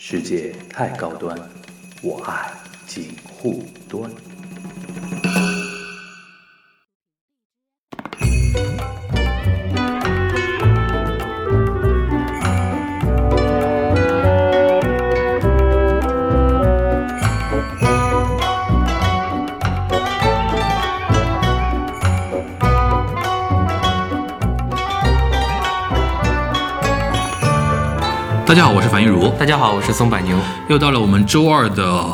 世界太高端，我爱锦护端。樊玉茹，大家好，我是松柏牛。又到了我们周二的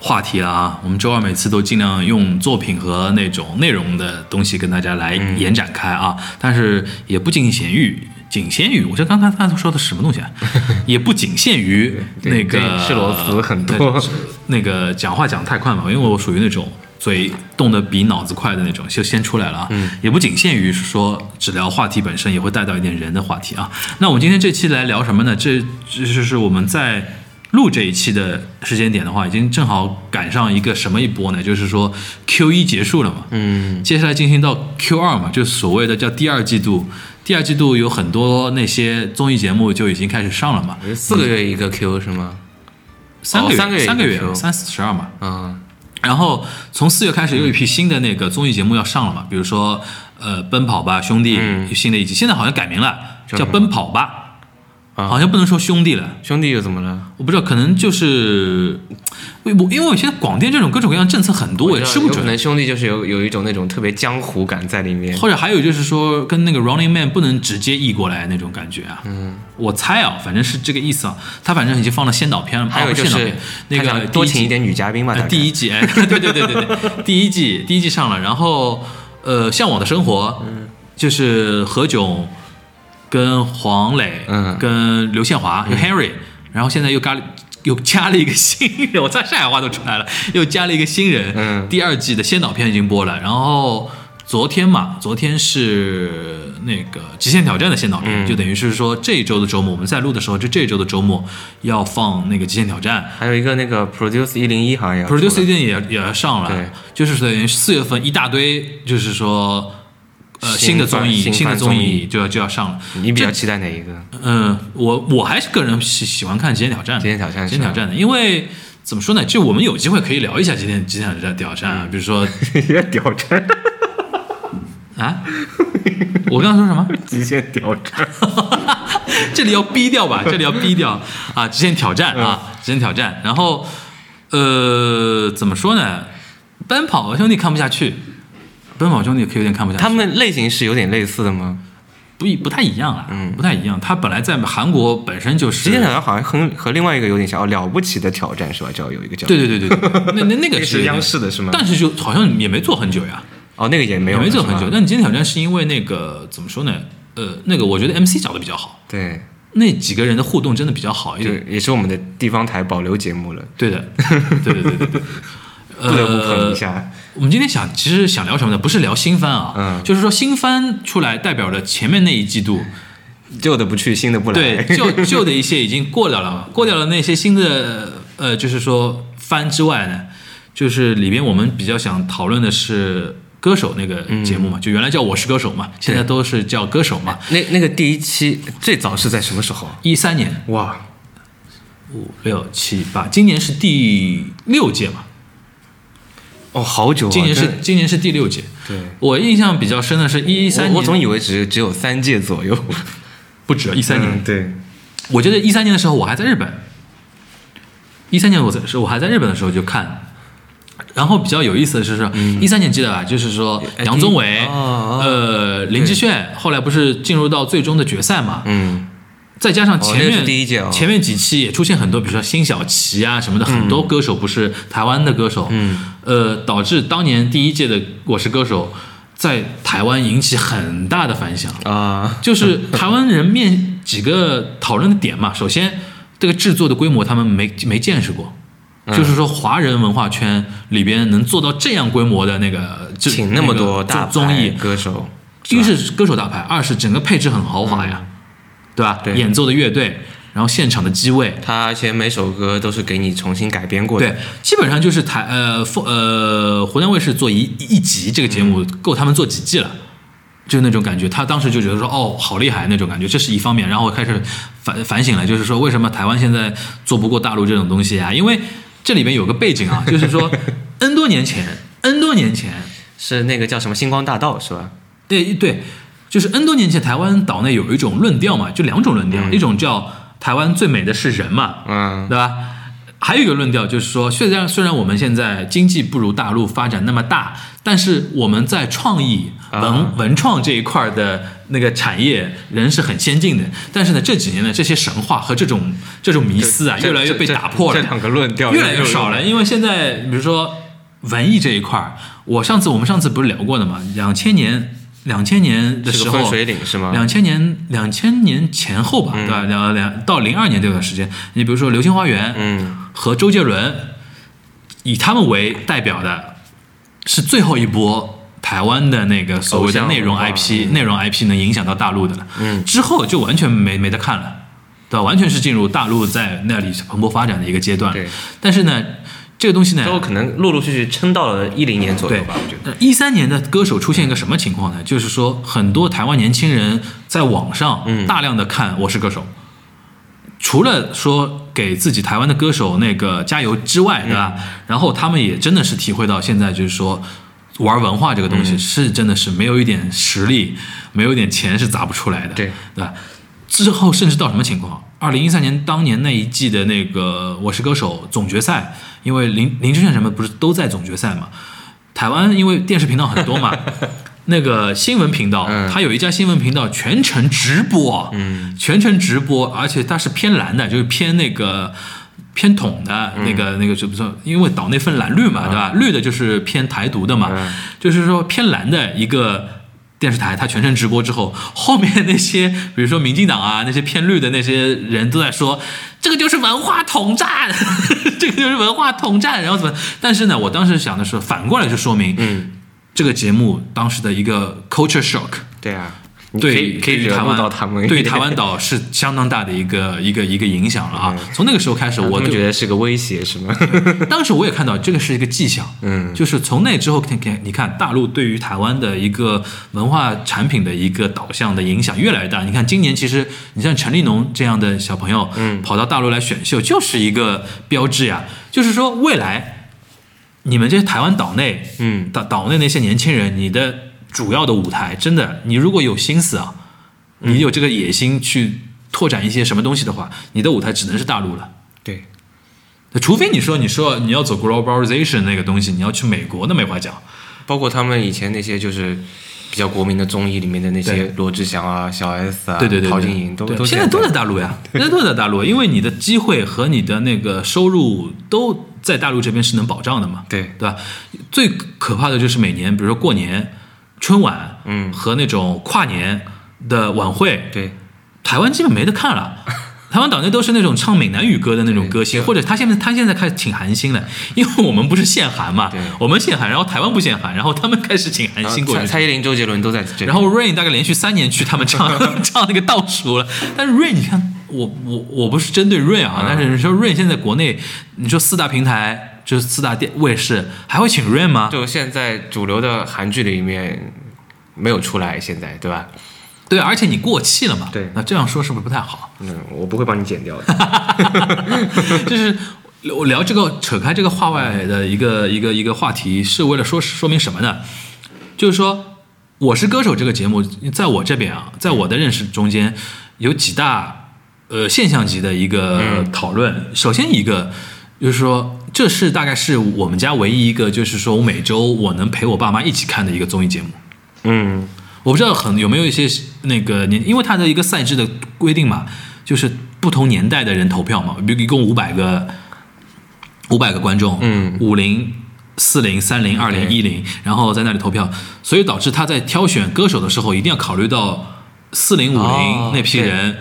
话题了啊！我们周二每次都尽量用作品和那种内容的东西跟大家来延展开啊，但是也不仅限于仅限于，我这刚刚刚才说的是什么东西啊？也不仅限于那个对是螺丝很多呃 那个讲话讲太快嘛，因为我属于那种嘴动得比脑子快的那种，就先出来了啊。嗯也不仅限于说只聊话题本身，也会带到一点人的话题啊。那我们今天这期来聊什么呢？这这就是我们在录这一期的时间点的话，已经正好赶上一个什么一波呢？就是说 Q 一结束了嘛，嗯，接下来进行到 Q 二嘛，就所谓的叫第二季度。第二季度有很多那些综艺节目就已经开始上了嘛，四个月一个 Q 是吗？三个月、哦三个月三四十二嘛。嗯，然后从四月开始又一批新的那个综艺节目要上了嘛，比如说呃《奔跑吧兄弟》嗯。新的一季，现在好像改名了，叫《奔跑吧》，啊好像不能说兄弟了。兄弟又怎么了？我不知道，可能就是我因为我现在广电这种各种各样政策很多，我也吃不准。有可能兄弟就是有有一种那种特别江湖感在里面。或者还有就是说，跟那个 Running Man 不能直接译过来那种感觉啊。嗯，我猜啊，反正是这个意思啊。他反正已经放了先导片了嘛，还有就是那个多请一点女嘉宾嘛。呃大概第一季，哎，对对对对对，第一季第一季上了，然后呃，向往的生活，嗯就是何炅跟黄磊，嗯。跟刘宪华，有 Henry，然后现在又加了又加了一个新人，我在上海话都出来了，又加了一个新人，嗯。第二季的先导片已经播了，然后。昨天嘛，昨天是那个《极限挑战》的先导片，嗯。就等于是说这一周的周末，我们在录的时候，就这一周的周末要放那个《极限挑战》，还有一个那个 Produce 一零一好像也要出了 Produce 店也也要上了，对，就是等于四月份一大堆，就是说，呃，新新的综艺，新的综艺艺就要就要上了。你比较期待哪一个？嗯，我我还是个人喜喜欢看《极限挑战》，极限挑战极限挑战的，因为怎么说呢？就我们有机会可以聊一下极限极限挑战挑战啊，比如说 挑战，啊，我刚刚说什么？极限挑战。这里要逼掉吧，这里要逼掉啊！极限挑战啊，极限挑战。然后，呃，怎么说呢？奔跑兄弟看不下去，奔跑兄弟可以有点看不下去。他们类型是有点类似的吗？不一不太一样啊，嗯不太一样。他本来在韩国本身就是极限挑战好像和和另外一个有点像哦，了不起的挑战是吧？叫有一个叫对对对对对，那那那个是央视的是吗？但是就好像也没做很久呀，哦，那个也没有，也没做很久。但极限挑战是因为那个怎么说呢？呃，那个我觉得 MC 找的比较好，对，那几个人的互动真的比较好一就点。也是我们的地方台保留节目了，对的，对对对对对。不得不捧一呃下。我们今天想，其实想聊什么呢？不是聊新番啊，嗯就是说新番出来代表着前面那一季度，旧的不去，新的不来。对旧 旧的一些已经过掉了，过掉了那些新的呃，就是说番之外呢，就是里边我们比较想讨论的是歌手那个节目嘛，就原来叫我是歌手嘛，现在都是叫歌手嘛。那那个第一期最早是在什么时候？一三年哇，五六七八，今年是第六届嘛，哦，好久啊！今年是今年是第六届。对，我印象比较深的是一三年，我我总以为只只有三届左右。不止一三年，嗯对，我觉得一三年的时候我还在日本，一三年我在是我还在日本的时候就看，然后比较有意思的是说，一三、年记得吧，就是说哎杨宗纬、呃林志炫后来不是进入到最终的决赛嘛，嗯，再加上前面、是第一届哦。前面几期也出现很多，比如说辛晓琪啊什么的，很多歌手不是台湾的歌手，嗯，呃，导致当年第一届的《我是歌手》在台湾引起很大的反响。啊，就是台湾人面几个讨论的点嘛。首先，这个制作的规模他们没没见识过，嗯。就是说华人文化圈里边能做到这样规模的那个，制请那么多大综艺，歌手，一是歌手大牌，二是整个配置很豪华呀，对吧？演奏的乐队，然后现场的机位。他而且每首歌都是给你重新改编过的。对，基本上就是台呃凤呃湖南卫视做一一集这个节目，够他们做几季了。就那种感觉，他当时就觉得说，哦，好厉害那种感觉，这是一方面，然后开始反反省了，就是说为什么台湾现在做不过大陆这种东西啊？因为这里面有个背景啊，就是说 N 多年前，N 多年前，是那个叫什么星光大道是吧？对对，就是 N 多年前台湾岛内有一种论调嘛，就两种论调，一种叫台湾最美的是人嘛，嗯，对吧？还有一个论调就是说，虽然虽然我们现在经济不如大陆发展那么大，但是我们在创意文、啊文创这一块的那个产业仍是很先进的。但是呢，这几年呢，这些神话和这种这种迷思啊，越来越被打破了，这两个论调越来越少了。因为现在比如说文艺这一块儿，我上次我们上次不是聊过的嘛？两千年两千年的时候，是个分水岭是吗？两千年两千年前后吧，对吧？两两到零二年这段时间，你比如说《流星花园》，嗯，和周杰伦，以他们为代表的，是最后一波台湾的那个所谓的内容 IP，内容 IP 能影响到大陆的了。嗯，之后就完全没没得看了，对吧？完全是进入大陆在那里蓬勃发展的一个阶段。对，但是呢，这个东西呢，都可能陆陆续续撑到了一零年左右吧，我觉得。一三年的歌手出现一个什么情况呢？就是说，很多台湾年轻人在网上嗯大量的看《我是歌手》除了说给自己台湾的歌手那个加油之外，对吧？嗯然后他们也真的是体会到现在就是说。玩文化这个嗯东西是真的是没有一点实力，没有一点钱是砸不出来的，对对吧？之后甚至到什么情况？二零一三年当年那一季的那个《我是歌手》总决赛，因为林林志炫什么不是都在总决赛嘛？台湾因为电视频道很多嘛，那个新闻频道，嗯它有一家新闻频道全程直播，嗯，全程直播，而且它是偏蓝的，就是偏那个偏统的那个、那个，就不说，因为岛内分蓝绿嘛，对吧？绿的就是偏台独的嘛，嗯就是说偏蓝的一个。电视台它全程直播之后，后面那些 比如说民进党啊，那些偏绿的那些人都在说，这个就是文化统战，这个就是文化统战，然后怎么？但是呢，我当时想的是反过来就说明，嗯，这个节目当时的一个 culture shock，对啊，对可以台湾到他们，对台湾岛是相当大的一个一个一个影响了啊。从那个时候开始，我就觉得是个威胁，是吗？当时我也看到这个是一个迹象，嗯就是从那之后，你看大陆对于台湾的一个文化产品的一个导向的影响越来越大。你看今年其实你像陈立农这样的小朋友，嗯跑到大陆来选秀，就是一个标志呀。就是说未来你们这些台湾岛内，嗯岛岛内那些年轻人，你的主要的舞台，真的，你如果有心思啊，你有这个野心去拓展一些什么东西的话，你的舞台只能是大陆了。对，除非你说你说你要走 globalization 那个东西，你要去美国，那没话讲。包括他们以前那些就是比较国民的综艺里面的那些罗志祥啊、小 S 啊、对对对，陶晶莹都都现在都在在大陆呀，现在都在大陆，因为你的机会和你的那个收入都在大陆这边是能保障的嘛，对对吧？最可怕的就是每年，比如说过年、春晚，嗯。和那种跨年的晚会，对。台湾基本没得看了。台湾岛内都是那种唱闽南语歌的那种歌星，或者他现在他现在开始请韩星了，因为我们不是限韩嘛对，我们限韩，然后台湾不限韩，然后他们开始请韩然后星过去。蔡蔡依林、周杰伦都在这，然后 Rain 大概连续三年去他们唱 唱那个倒数了，但是 Rain 你看我我我不是针对 Rain 啊，嗯但是你说 Rain 现在国内，你说四大平台就是四大电卫视还会请 Rain 吗？就现在主流的韩剧里面没有出来，现在对吧？对，而且你过气了嘛，对那这样说是不是不太好？嗯，我不会帮你剪掉的。就是我聊这个扯开这个话外的一个一个一个话题，是为了说说明什么呢？就是说，《我是歌手》这个节目，在我这边啊，在我的认识中间，有几大呃现象级的一个嗯讨论。首先一个就是说，这是大概是我们家唯一一个，就是说我每周我能陪我爸妈一起看的一个综艺节目。嗯，我不知道很有没有一些那个年，因为它的一个赛制的规定嘛，就是不同年代的人投票嘛，比如一共五百个五百个观众，嗯五零、四零、三零、二零、对一零，然后在那里投票，所以导致他在挑选歌手的时候，一定要考虑到四零、五零哦那批人。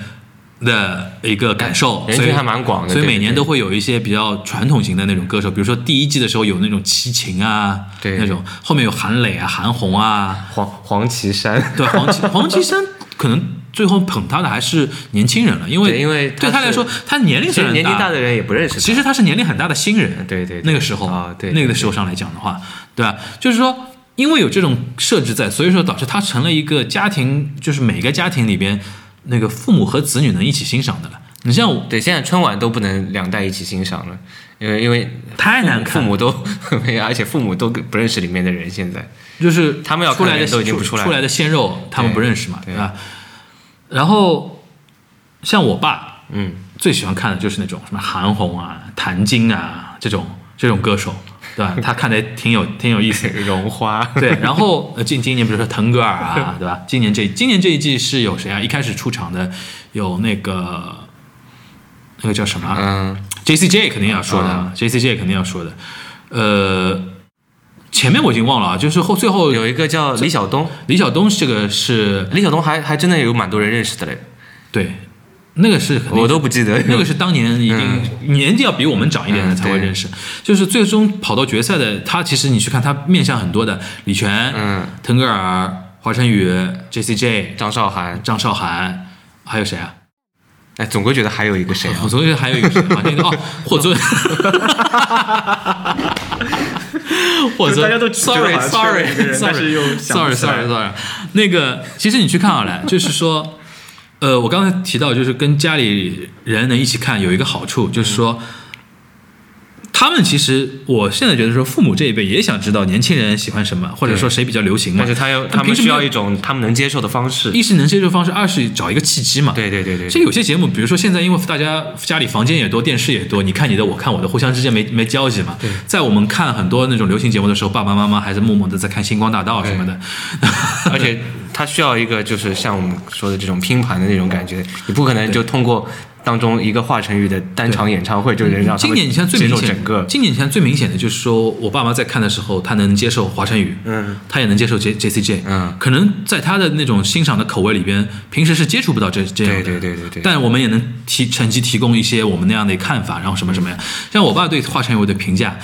的一个感受，所以人群还蛮广的所以每年都会有一些比较传统型的那种歌手，比如说第一季的时候有那种齐秦啊，对。那种后面有韩磊啊、韩红啊，黄黄绮珊，对黄绮黄绮珊可能最后捧他的还是年轻人了，因为因为对他来说，他年龄虽然年纪大的人也不认识他。其实他是年龄很大的新人，对对对那个时候啊对那个时候上来讲的话，对吧？就是说，因为有这种设置在，所以说导致它成了一个家庭，就是每个家庭里边那个父母和子女能一起欣赏的了。你像我对，现在春晚都不能两代一起欣赏了，因为因为太难看父母都，而且父母都不认识里面的人，现在。就是他们要出来的看的人都已经不出来了。出来的鲜肉，他们不认识嘛，对。对吧？然后像我爸嗯，最喜欢看的就是那种什么韩红啊、谭晶啊这种这种歌手，对吧？他看的挺有 挺有意思的。绒花，对，然后呃今今年比如说腾格尔啊，对吧？今年这今年这一季是有谁啊？一开始出场的有那个那个叫什么啊嗯，？J C J 肯定要说的啊，J C J 肯定要说的。呃，前面我已经忘了啊，就是后最后有一个叫李晓东，李晓东这个是李晓东还还真的有蛮多人认识的嘞，对，那个是我都不记得。那个是当年已经年纪要比我们长一点的才会认识，就是最终跑到决赛的他，其实你去看他面向很多的李泉、嗯，腾格尔、华晨宇、J C J、张韶涵，张韶涵，还有谁啊？哎，总归觉得还有一个谁啊？我？总觉得还有一个谁啊，那个哦，霍尊。霍尊，大家都 sorry sorry sorry sorry sorry sorry，那个其实你去看好了，就是说，呃，我刚才提到就是跟家里人能一起看有一个好处，就是说。他们其实，我现在觉得说，父母这一辈也想知道年轻人喜欢什么，或者说谁比较流行嘛。但是他要他们需要一种他们能接受的方式。一是能接受方式，二是找一个契机嘛。对对对对，这有些节目，比如说现在因为大家家里房间也多，电视也多，你看你的，我看我的，互相之间没没交集嘛。在我们看很多那种流行节目的时候，爸爸妈妈还是默默的在看《星光大道》什么的。而且他需要一个就是像我们说的这种拼盘的那种感觉，你不可能就通过当中一个华晨宇的单场演唱会就能让他今年你像最明显，整个。今年你像最明显的就是说我爸妈在看的时候，他能接受华晨宇，嗯，他也能接受 J J C J，嗯可能在他的那种欣赏的口味里边，平时是接触不到这这样的，对对对对对但我们也能提趁机提供一些我们那样的看法，然后什么什么样。像我爸对华晨宇的评价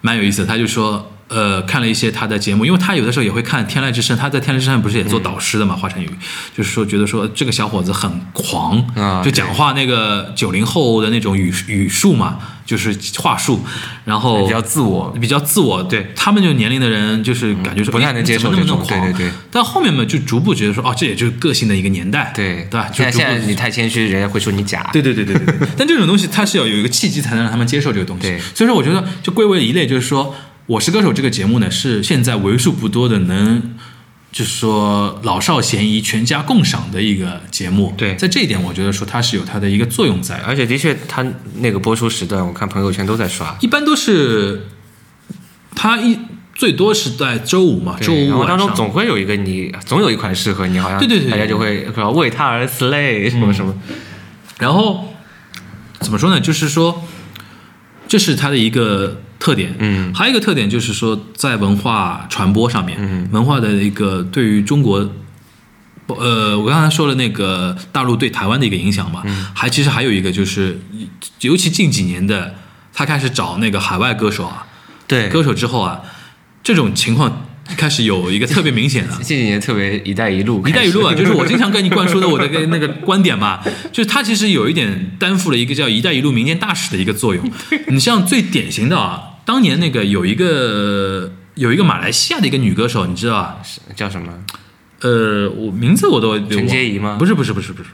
蛮有意思的，他就说。呃，看了一些他的节目，因为他有的时候也会看《天籁之声》，他在《天籁之声》不是也做导师的嘛？华晨宇就是说，觉得说这个小伙子很狂，啊就讲话那个九零后的那种语语术嘛，就是话术，然后比较自我，比较自我，对他们这种年龄的人，就是感觉说不太能接受这种狂对对对但后面嘛，就逐步觉得说，哦，这也就是个性的一个年代，对对吧？就逐步现在你太谦虚，人家会说你假。对对对对对对。但这种东西它是要有一个契机才能让他们接受这个东西。对所以说我觉得就归为一类，就是说《我是歌手》这个节目呢，是现在为数不多的能。就是说老少咸宜、全家共赏的一个节目，对在这一点，我觉得说它是有它的一个作用在。而且的确，它那个播出时段，我看朋友圈都在刷。一般都是它一最多是在周五嘛，周五晚当中。总会有一个你，总有一款适合你，好像对对对大家就会说为他而 slay 什么什么。然后怎么说呢？就是说，这是它的一个特点。嗯，还有一个特点就是说，在文化传播上面，嗯文化的一个对于中国。呃，我刚才说了那个大陆对台湾的一个影响嘛，嗯还其实还有一个就是，尤其近几年的，他开始找那个海外歌手啊，对，歌手之后啊，这种情况开始有一个特别明显的，近几年特别“一带一路”，一带一路啊，就是我经常跟你灌输的我的个那个观点嘛，就是它其实有一点担负了一个叫“一带一路”民间大使的一个作用。你像最典型的啊，当年那个有一个有一个马来西亚的一个女歌手，你知道啊？叫什么？呃，我名字我都陈洁仪吗不是不是不是不是，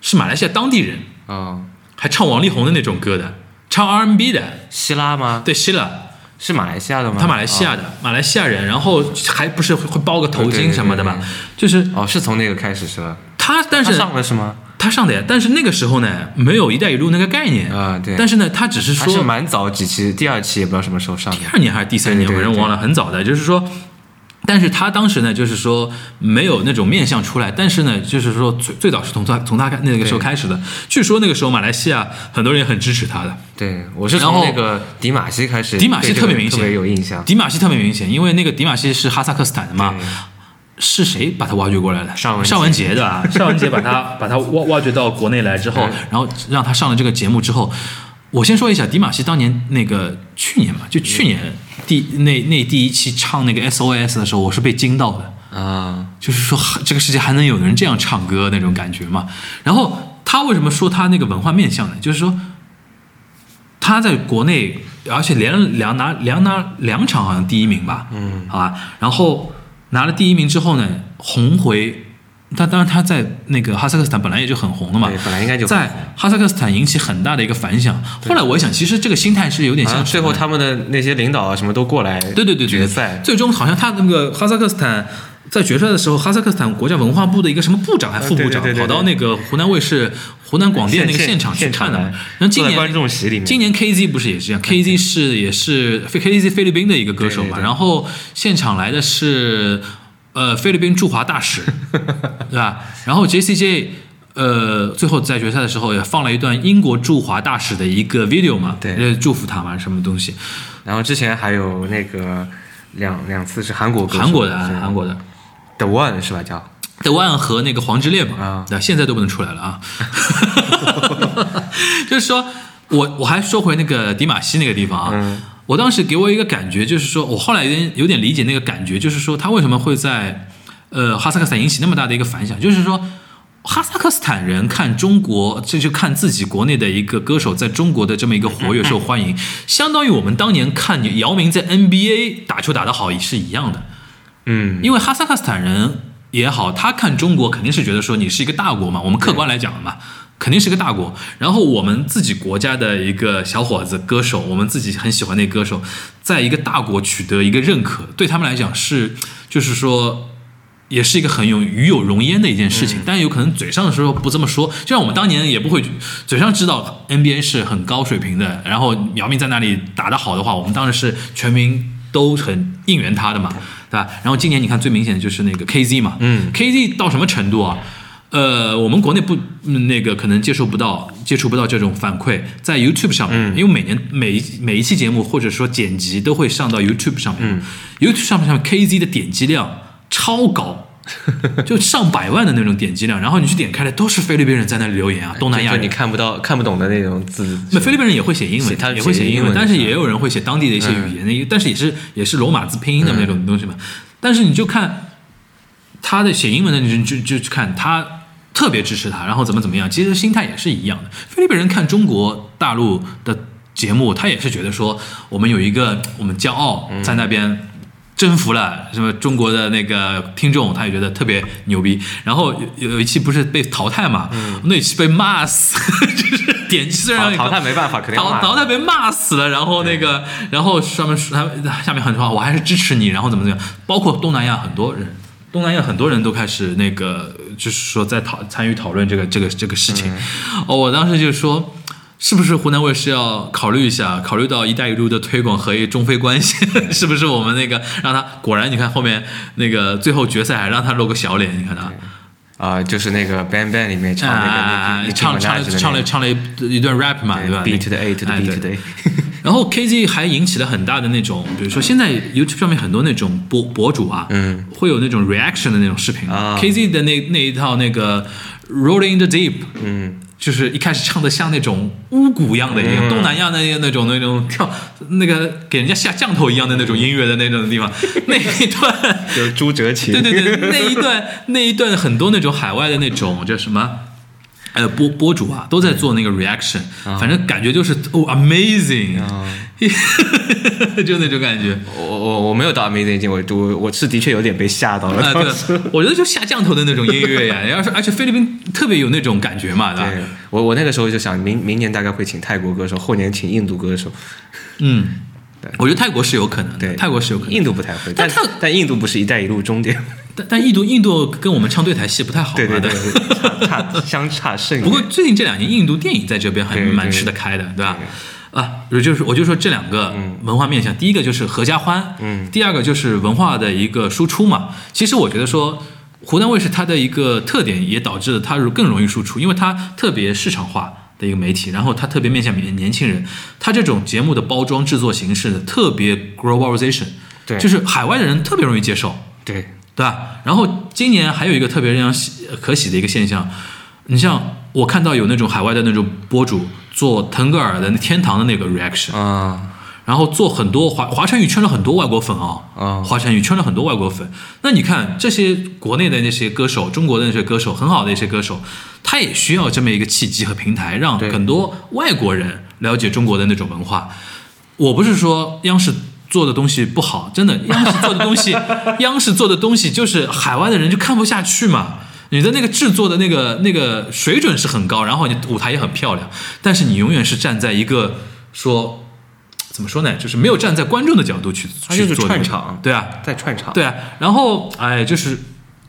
是马来西亚当地人，哦，还唱王力宏的那种歌的，唱 R&B 的，希拉吗？对，希拉。是马来西亚的吗？他马来西亚的、马来西亚人，然后还不是会会包个头巾什么的嘛对对，就是哦，哦，是从那个开始是吧？他，但他是上了是吗？他上的呀，但是那个时候呢，没有“一带一路”那个概念啊对但是呢，他只是说还是蛮早几期，第二期也不知道什么时候上的第。二年还是第三年，我人忘了，很早的，就是说。但是他当时呢，就是说没有那种面相出来，但是呢，就是说最最早是从他从他那个时候开始的。据说那个时候马来西亚很多人也很支持他的，对，我是从那个迪马西开始，迪玛希对这个特别明显特别有印象。迪马西特别明显，因为那个迪马西是哈萨克斯坦的嘛，对是谁把他挖掘过来的？尚尚雯婕对吧？尚雯婕把他把他挖挖掘到国内来之后嗯，然后让他上了这个节目之后，我先说一下迪玛希当年那个去年嘛，就去年第那那第一期唱那个 SOS 的时候，我是被惊到的，啊，就是说这个世界还能有人这样唱歌那种感觉嘛。然后他为什么说他那个文化面向呢？就是说他在国内，而且连两拿两拿两场好像第一名吧，嗯，好吧，然后拿了第一名之后呢，红回。他当然他在那个哈萨克斯坦本来也就很红了嘛。对，，本来应该就在哈萨克斯坦引起很大的一个反响。后来我一想，其实这个心态是有点像像最后他们的那些领导啊什么都过来对对对对。决赛，最终好像他那个哈萨克斯坦在决赛的时候，哈萨克斯坦国家文化部的一个什么部长还副部长跑到那个湖南卫视、湖南广电那个现场去看的嘛。然后今年观众席里面，今年 KZ 不是也是这样？KZ 是也是菲 KZ 菲律宾的一个歌手嘛，然后现场来的是呃菲律宾驻华大使，对吧？然后 JCJ 呃最后在决赛的时候也放了一段英国驻华大使的一个 video 嘛，对呃祝福他嘛，什么东西？然后之前还有那个两两次是韩国歌韩国的啊韩国的。The One 是吧？叫 The One 和那个黄致列嘛，啊那，现在都不能出来了啊。就是说我我还说回那个迪玛希那个地方啊，嗯我当时给我一个感觉，就是说我后来有点有点理解那个感觉，就是说他为什么会在呃哈萨克斯坦引起那么大的一个反响，就是说。哈萨克斯坦人看中国，这就看自己国内的一个歌手在中国的这么一个活跃受欢迎，相当于我们当年看姚明在 NBA 打球打得好也是一样的。嗯因为哈萨克斯坦人也好，他看中国肯定是觉得说你是一个大国嘛，我们客观来讲嘛，肯定是个大国。然后我们自己国家的一个小伙子歌手，我们自己很喜欢的歌手，在一个大国取得一个认可，对他们来讲是就是说。也是一个很有与有荣焉的一件事情，但有可能嘴上的时候不这么说，就像我们当年也不会嘴上知道 NBA 是很高水平的，然后姚明在那里打得好的话，我们当时是全民都很应援他的嘛，对吧？然后今年你看最明显的就是那个 KZ 嘛，嗯，KZ 到什么程度啊？呃，我们国内不、嗯那个可能接受不到接触不到这种反馈，在 YouTube 上面，因为每年每一每一期节目或者说剪辑都会上到 YouTube 上面、y o u t u b e 上面上面 KZ 的点击量超高。就上百万的那种点击量，然后你去点开的都是菲律宾人在那里留言啊，东南亚人你，看不到看不懂的那种字，那菲律宾人也会写英文，他也会写英文但是也有人会写当地的一些语言的，但是也是也是罗马字拼音的那种东西嘛。但是你就看他的写英文的，你就就就看他特别支持他，然后怎么怎么样，其实心态也是一样的。菲律宾人看中国大陆的节目，他也是觉得说我们有一个我们骄傲在那边。征服了什么中国的那个听众，他也觉得特别牛逼。然后有有一期不是被淘汰嘛，那一期被骂死，就是点击虽然淘淘汰没办法，肯定淘汰被骂死了，然后那个，然后上面说他下面很多话，我还是支持你，然后怎么怎么样，包括东南亚很多人，东南亚很多人都开始那个，就是说在讨参与讨论这个这个这个事情。哦，我当时就说。是不是湖南卫视要考虑一下，考虑到“一带一路”的推广和中非关系，是不是我们那个让他果然？你看后面那个最后决赛还让他露个小脸，你看他。啊，就是那个 Bang Bang 里面唱那个啊唱唱唱了唱了一一段 rap 嘛，对吧？对 B to the A to the 哎 B 对。To the A，然后 KZ 还引起了很大的那种，比如说现在 YouTube 上面很多那种博博主啊，嗯，会有那种 reaction 的那种视频。啊。KZ 的那那一套那个 Rolling in the Deep，嗯，就是一开始唱的像那种巫蛊一样的，嗯东南亚那那种那种跳那个给人家下降头一样的那种音乐的那种地方，那一段。就是朱哲琴，对对对，那一段那一段很多那种海外的那种叫什么？呃，播播主啊，都在做那个 reaction，、反正感觉就是哦，amazing，、啊 就那种感觉。我我我没有到 Amazing 境，我我我是的确有点被吓到了。啊，对，我觉得就下降头的那种音乐呀，要是而且菲律宾特别有那种感觉嘛，对吧？对我我那个时候就想，明明年大概会请泰国歌手，后年请印度歌手。嗯对，我觉得泰国是有可能的，对，泰国是有可能的。印度不太会，但但泰但印度不是“一带一路”终点。但但印度印度跟我们唱对台戏不太好嘛，对对对差差相差甚远。不过最近这两年，印度电影在这边还蛮吃得开的，对吧？啊，我就是我就说这两个文化面向，第一个就是合家欢，嗯，第二个就是文化的一个输出嘛。其实我觉得说，湖南卫视它的一个特点也导致了它更容易输出，因为它特别市场化的一个媒体，然后它特别面向年年轻人，它这种节目的包装制作形式呢，特别 globalization，对。就是海外的人特别容易接受，对对吧？然后今年还有一个特别让喜可喜的一个现象，你像我看到有那种海外的那种博主做腾格尔的那天堂的那个 reaction，、啊然后做很多华华晨宇圈了很多外国粉啊、啊华晨宇圈了很多外国粉。那你看这些国内的那些歌手，中国的那些歌手，很好的一些歌手，他也需要这么一个契机和平台，让很多外国人了解中国的那种文化。我不是说央视做的东西不好，真的，央视做的东西，央视做的东西就是海外的人就看不下去嘛。你的那个制作的那个那个水准是很高，然后你舞台也很漂亮，但是你永远是站在一个说怎么说呢，就是没有站在观众的角度去它就是去做串场对啊，在串场，对啊，然后哎，就是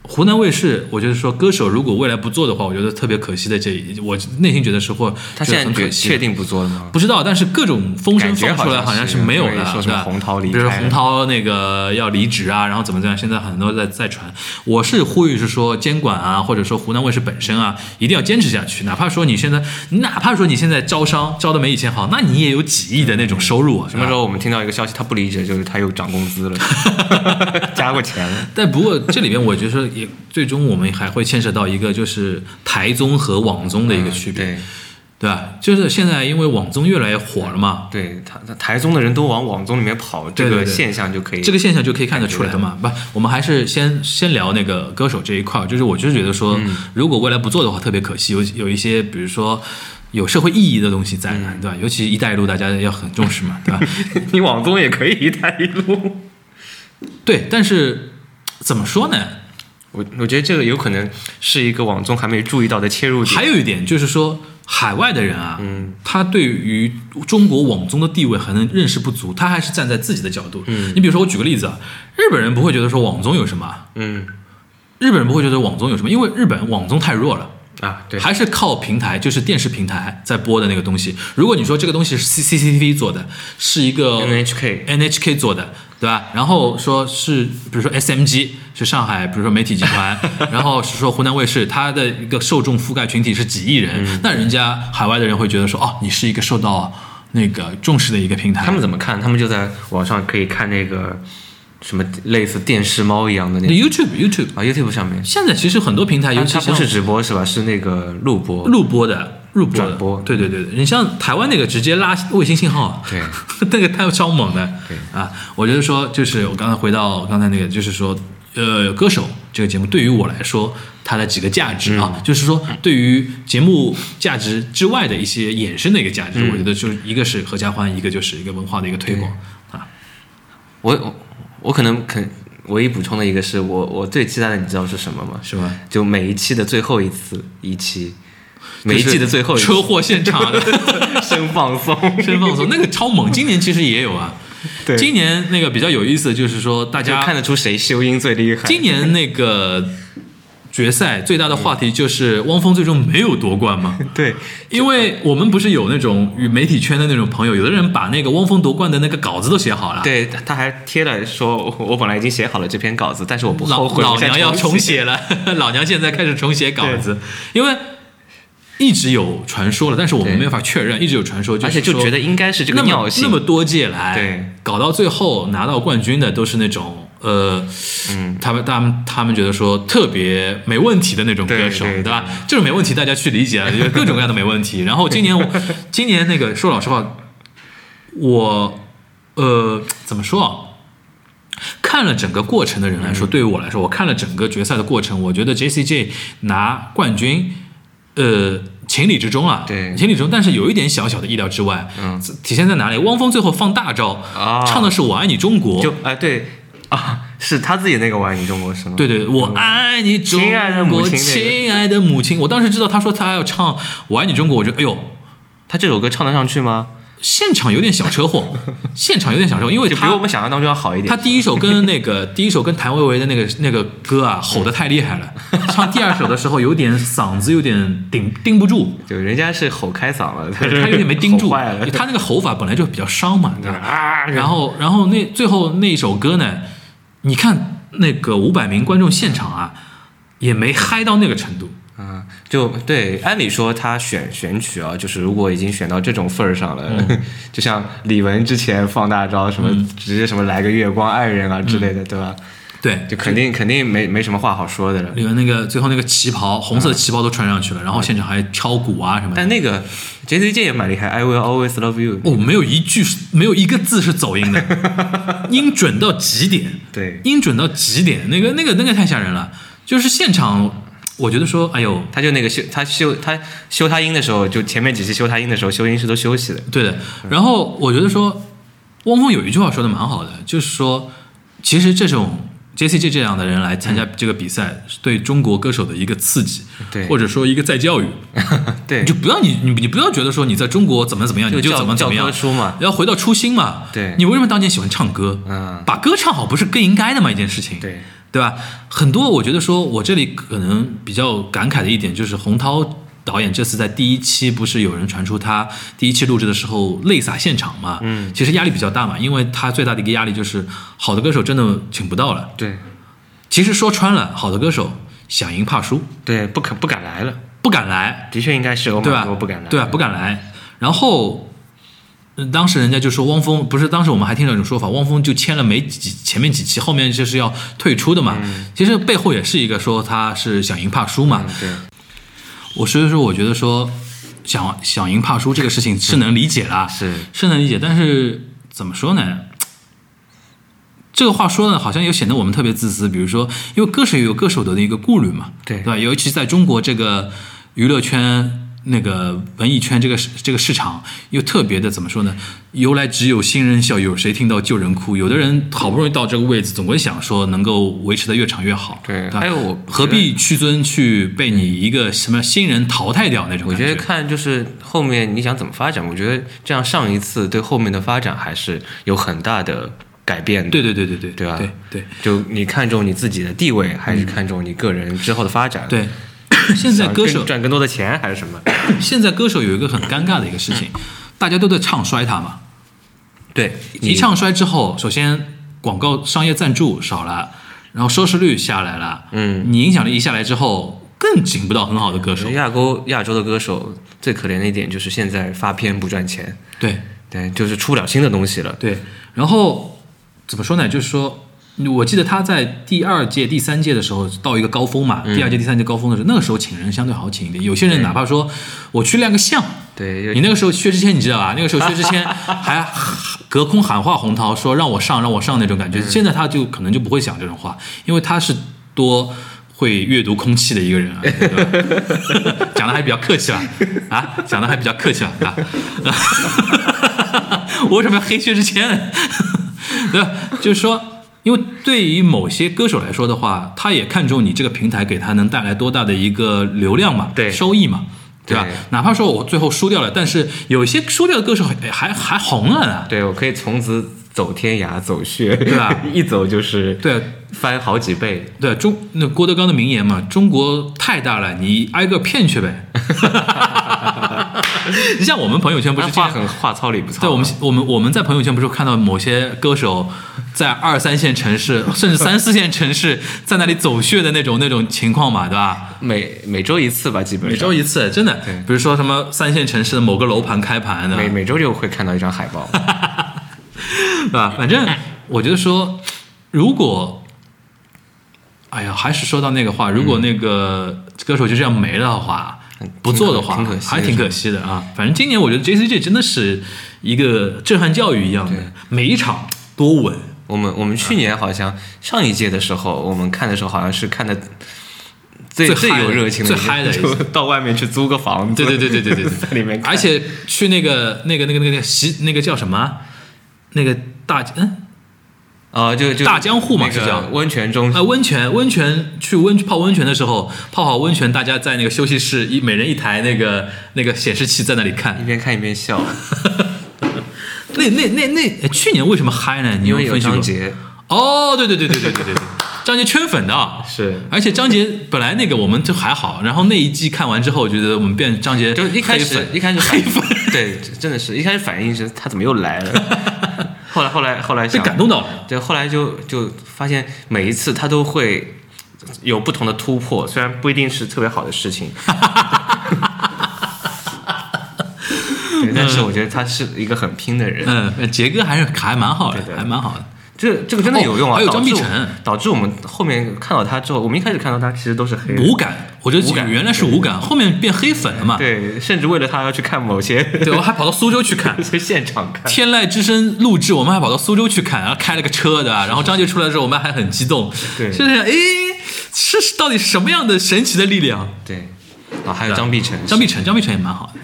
湖南卫视，我觉得说歌手如果未来不做的话，我觉得特别可惜的这一，我内心觉得是或他现在确很可惜的确定不做了吗？不知道，但是各种风声放出来好像是是没有的，对说什么对吧洪涛离比如说洪涛那个要离职啊，然后怎么怎么样，现在很多在在传。我是呼吁是说监管啊，或者说湖南卫视本身啊，一定要坚持下去，哪怕说你现在，哪怕说你现在招商招的没以前好，那你也有几亿的那种收入啊，什么时候？我们听到一个消息，他不离职，就是他又涨工资了，加过钱了。但不过这里边我觉得也最终我们还会牵涉到一个就是台综和网综的一个区别，对对吧？就是现在因为网综越来越火了嘛，对，他他台综的人都往网综里面跑，这个现象就可以。这个现象就可以看得出来嘛。不，我们还是先先聊那个歌手这一块儿，就是我就是觉得说，嗯如果未来不做的话，特别可惜。有有一些，比如说有社会意义的东西在嗯呢，对吧？尤其“一带一路”，大家要很重视嘛，对吧？你网综也可以一带一路。对，但是怎么说呢？我我觉得这个有可能是一个网综还没注意到的切入点。还有一点就是说，海外的人啊，嗯，他对于中国网综的地位可能认识不足，他还是站在自己的角度。嗯你比如说，我举个例子啊，日本人不会觉得说网综有什么，嗯日本人不会觉得网综有什么，因为日本网综太弱了。啊，对，还是靠平台，就是电视平台在播的那个东西。如果你说这个东西是 C C C T V 做的，是一个 N H K 做的，对吧？然后说是比如说 S M G 是上海，比如说媒体集团，然后是说湖南卫视，它的一个受众覆盖群体是几亿人，嗯那人家海外的人会觉得说，哦，你是一个受到那个重视的一个平台。他们怎么看？他们就在网上可以看那个什么类似电视猫一样的那种。YouTube YouTube 啊，YouTube 上面，现在其实很多平台，尤其不是直播是吧？是那个录播。录播的。录播的。转播。对对对。对，你像台湾那个直接拉卫星信号，对，那个太超猛的，对。啊，我觉得说就是我刚才回到刚才那个，就是说，呃，歌手这个节目对于我来说，它的几个价值啊，嗯。就是说对于节目价值之外的一些衍生的一个价值，嗯。我觉得就是一个是合家欢，一个就是一个文化的一个推广啊，我我我可能肯唯一补充的一个是我我最期待的，你知道是什么吗？是吗？就每一期的最后一次一期，每一季的最后一次车祸现场的 生放松，生放松，那个超猛，今年其实也有啊。对今年那个比较有意思，就是说大家就看得出谁修音最厉害。今年那个决赛最大的话题就是汪峰最终没有夺冠吗？对，因为我们不是有那种与媒体圈的那种朋友，有的人把那个汪峰夺冠的那个稿子都写好了，对，他他还贴了说，我我本来已经写好了这篇稿子，但是我不老后悔，我现在老娘要重重写了，老娘现在开始重写稿子，因为一直有传说了，但是我们没有法确认，一直有传说，而且就觉得应该是这个那么尿性，那么多届来，对，搞到最后拿到冠军的都是那种呃，嗯，他们他们他们觉得说特别没问题的那种歌手，对对吧？就是没问题大家去理解啊，有各种各样的没问题。然后今年我 今年那个说老实话，我呃怎么说啊？看了整个过程的人来说，嗯对于我来说，我看了整个决赛的过程，我觉得 J C J 拿冠军，呃，情理之中啊，对情理之中。但是有一点小小的意料之外，嗯，体现在哪里？汪峰最后放大招，啊唱的是《我爱你中国》，就哎对啊，是他自己那个《我爱你中国》是吗？对对，我爱你中亲爱的母国，亲亲爱的母亲。我当时知道他说他要唱《我爱你中国》，我觉得哎呦，他这首歌唱得上去吗？现场有点小车祸，现场有点小车祸，因为就比我们想象当中要好一点。他第一首跟那个 第一首跟谭维维的那个那个歌啊，吼得太厉害了。唱第二首的时候，有点嗓子有点顶顶不住，就，人家是吼开嗓了，他他有点没盯住。他那个吼法本来就比较伤嘛，对吧？啊，然后然后那最后那一首歌呢，你看那个五百名观众现场啊，也没嗨到那个程度。啊，就对，按理说他选选曲啊，就是如果已经选到这种份儿上了，嗯 就像李玟之前放大招什么，直接什么来个月光爱人啊之类的，对吧？对，就肯定肯定没没什么话好说的了。里面那个最后那个旗袍，红色的旗袍都穿上去了，然后现场还敲鼓啊什么的。但那个 J C J 也蛮厉害，I will always love you。哦，没有一句是没有一个字是走音的，音准到极点，对，音准到极点，那个那个那个太吓人了。就是现场，我觉得说，哎呦，他就那个修他修他修他音的时候，就前面几期修他音的时候，修音师都休息了。对的。然后我觉得说，汪峰有一句话说的蛮好的，就是说，其实这种 J C J 这样的人来参加这个比赛，是对中国歌手的一个刺激，对或者说一个再教育。对你就不要你你你不要觉得说你在中国怎么怎么样，你就怎么怎么样要回到初心嘛。对你为什么当年喜欢唱歌？嗯把歌唱好不是更应该的吗？一件事情。对，对吧？很多我觉得说，我这里可能比较感慨的一点就是，洪涛导演这次在第一期不是有人传出他第一期录制的时候泪洒现场嘛？嗯其实压力比较大嘛，因为他最大的一个压力就是好的歌手真的请不到了。对其实说穿了，好的歌手想赢怕输，对，不肯不敢来了，不敢来，的确应该是欧对吧马多？不敢来，对吧？不敢来。然后，嗯当时人家就说汪峰不是，当时我们还听到一种说法，汪峰就签了没几前面几期，后面就是要退出的嘛。其实背后也是一个说他是想赢怕输嘛。嗯对，我所以说，我觉得说想想赢怕输这个事情是能理解啦，是是能理解，但是怎么说呢？这个话说呢，好像又显得我们特别自私。比如说，因为歌手也有歌手的一个顾虑嘛，对对吧？尤其在中国这个娱乐圈、那个文艺圈这个市这个市场，又特别的怎么说呢？由来只有新人笑，有谁听到旧人哭？有的人好不容易到这个位置，总会想说能够维持的越长越好。对吧还有我何必屈尊去被你一个什么新人淘汰掉那种我觉得看就是后面你想怎么发展，我觉得这样上一次对后面的发展还是有很大的改变的。对对对对对对吧对对就你看重你自己的地位，还是看重你个人之后的发展？，对。现在歌手赚更多的钱还是什么？现在歌手有一个很尴尬的一个事情，大家都在唱衰他嘛。对，一唱衰之后，首先广告商业赞助少了，然后收视率下来了，嗯，你影响力一下来之后，更请不到很好的歌手。亚洲亚洲的歌手最可怜的一点就是现在发片不赚钱，对对，就是出不了新的东西了。对，然后怎么说呢？就是说。我记得他在第二届、第三届的时候到一个高峰嘛，第二届、第三届高峰的时候，那个时候请人相对好请一点。有些人哪怕说我去亮个相，对，你那个时候薛之谦你知道吧？那个时候薛之谦 还隔空喊话洪涛说让我上让我上那种感觉。现在他就可能就不会讲这种话，因为他是多会阅读空气的一个人啊，讲的还比较客气了？啊，讲的还比较客气了？啊，我为什么要黑薛之谦呢？对吧？就是说。因为对于某些歌手来说的话，他也看重你这个平台给他能带来多大的一个流量嘛，对收益嘛，对吧？对哪怕说我最后输掉了，但是有些输掉的歌手还还还红了呢。对我可以从此走天涯走穴，对吧 一走就是对翻好几倍。对，中那郭德纲的名言嘛，中国太大了，你挨个骗去呗。你像我们朋友圈不是话很话糙理不糙。对，我们我们我们在朋友圈不是看到某些歌手在二三线城市，甚至三四线城市，在那里走穴的那种那种情况嘛，对吧？每每周一次吧，基本上每周一次，真的对。比如说什么三线城市的某个楼盘开盘的，每每周就会看到一张海报。对吧？反正我觉得说，如果，哎呀，还是说到那个话，如果那个歌手就这样没了的话，不做的话挺可惜，还挺可惜的啊。反正今年我觉得 J C J 真的是一个震撼教育一样的，每一场多稳。我们我们去年好像上一届的时候，我们看的时候好像是看的最最有热情最嗨的一就到外面去租个房子，对对对对对对对 在里面，而且去那个那个那个那个洗那个叫什么啊？那个大嗯啊就就大江户嘛那个是叫温泉中啊温泉温泉去温泡温泉的时候，泡好温泉，大家在那个休息室一每人一台那个那个显示器在那里看一。边看一边笑，那那那那哎去年为什么嗨呢？你因为有分析过张杰哦，对对对对对对对对，张杰圈粉的啊。是。而且张杰本来那个我们就还好，然后那一季看完之后，觉得我们变张杰就一开始一开始黑粉对，真的是一开始反应是他怎么又来了，后来后来后来被想感动到了。对，后来就就发现每一次他都会有不同的突破，虽然不一定是特别好的事情。对，但是我觉得他是一个很拼的人，嗯，杰哥还是还蛮好的对，对还蛮好的。这这个真的有用啊！哦还有张碧晨。导致我们后面看到他之后，我们一开始看到他其实都是黑人无感，我觉得原来是无感，后面变黑粉了嘛。对，甚至为了他要去看某些 对，我还跑到苏州去看。去 现场看《天籁之声》录制，我们还跑到苏州去看，然后开了个车对吧，然后张杰出来的时候，我们还很激动，对。就是想，哎，是是到底是什么样的神奇的力量？对，啊，还有张碧晨，张碧晨，张碧晨也蛮好的，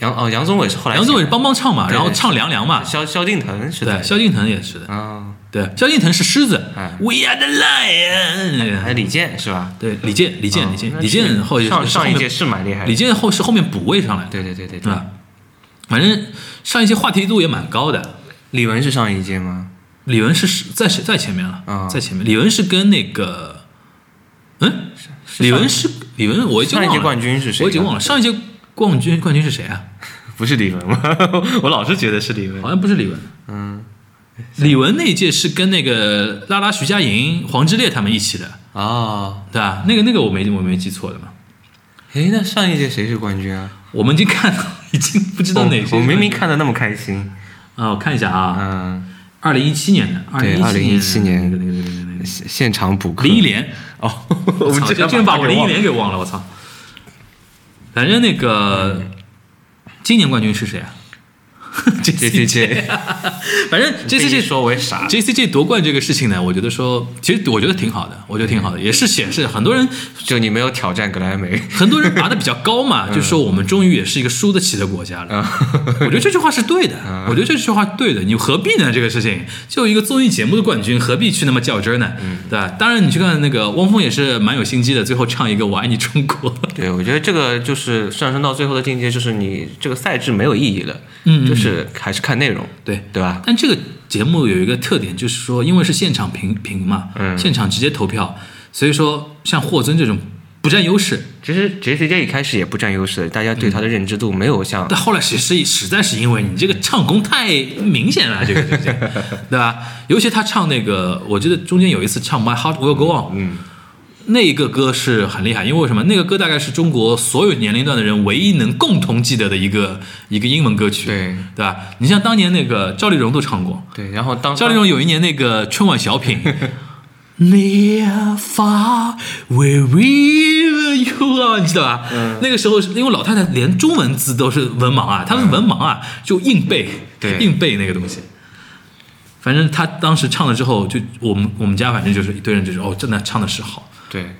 杨哦杨宗纬是后来杨宗纬是帮帮唱嘛，然后唱凉凉嘛，萧萧敬腾是的，对，萧敬腾也是的，啊，对，萧敬腾是狮子。哎，We are the lion，还有李健是吧？对，李健，李健，哦李健，李健后上上一届是蛮厉害的，李健后是后面补位上来的，对对对对对。吧？反正上一届话题度也蛮高的。李玟是上一届吗？李玟是是在在前面了，啊在前面。李玟是跟那个，嗯，李玟是李玟，我已经忘了。上一届冠军是谁？我已经忘了。上一届冠军冠军是谁啊？不是李玟吗？我老是觉得是李玟。好像不是李玟。嗯，李玟那一届是跟那个拉拉、徐佳莹、黄致列他们一起的，哦，对吧？那个那个我没我没记错的嘛。诶，那上一届谁是冠军啊？我们已经看到，已经不知道哪些。我明明看的那么开心。啊，我看一下啊，嗯，二零一七年的，对2017 2017年那个那个那个那个那个现现场补课。林忆莲。哦，我操，居然把我林忆莲给忘了，我操！反正那个今年冠军是谁啊 JCJ 反正 JCJ 你说为傻。J C J 夺冠这个事情呢，我觉得说，其实我觉得挺好的，我觉得挺好的，也是显示很多人就你没有挑战格莱美。很多人拔的比较高嘛，就说我们终于也是一个输得起的国家了。我觉得这句话是对的，我觉得这句话是对的。你何必呢？这个事情就一个综艺节目的冠军，何必去那么较真儿呢？对吧？当然，你去看那个汪峰也是蛮有心机的，最后唱一个“我爱你中国”。对，我觉得这个就是上升到最后的境界，就是你这个赛制没有意义了，嗯嗯就是还是看内容，对对吧？但这个节目有一个特点，就是说，因为是现场评评嘛，嗯现场直接投票，所以说像霍尊这种不占优势。其实 J C J 一开始也不占优势，大家对他的认知度没有像但后来其实实在是因为你这个唱功太明显了，这个这个，对吧？尤其他唱那个，我记得中间有一次唱《My Heart Will Go On》，嗯，那一个歌是很厉害，因为为什么？那个歌大概是中国所有年龄段的人唯一能共同记得的一个一个英文歌曲，对对吧？你像当年那个赵丽蓉都唱过，对，然后当 赵丽蓉有一年那个春晚小品，Near far wherever you are，你知道吧？那个时候因为老太太连中文字都是文盲啊，她是文盲啊，就硬背，对硬背那个东西。反正她当时唱了之后，就我们我们家反正就是一堆人就说哦，真的唱的是好，对，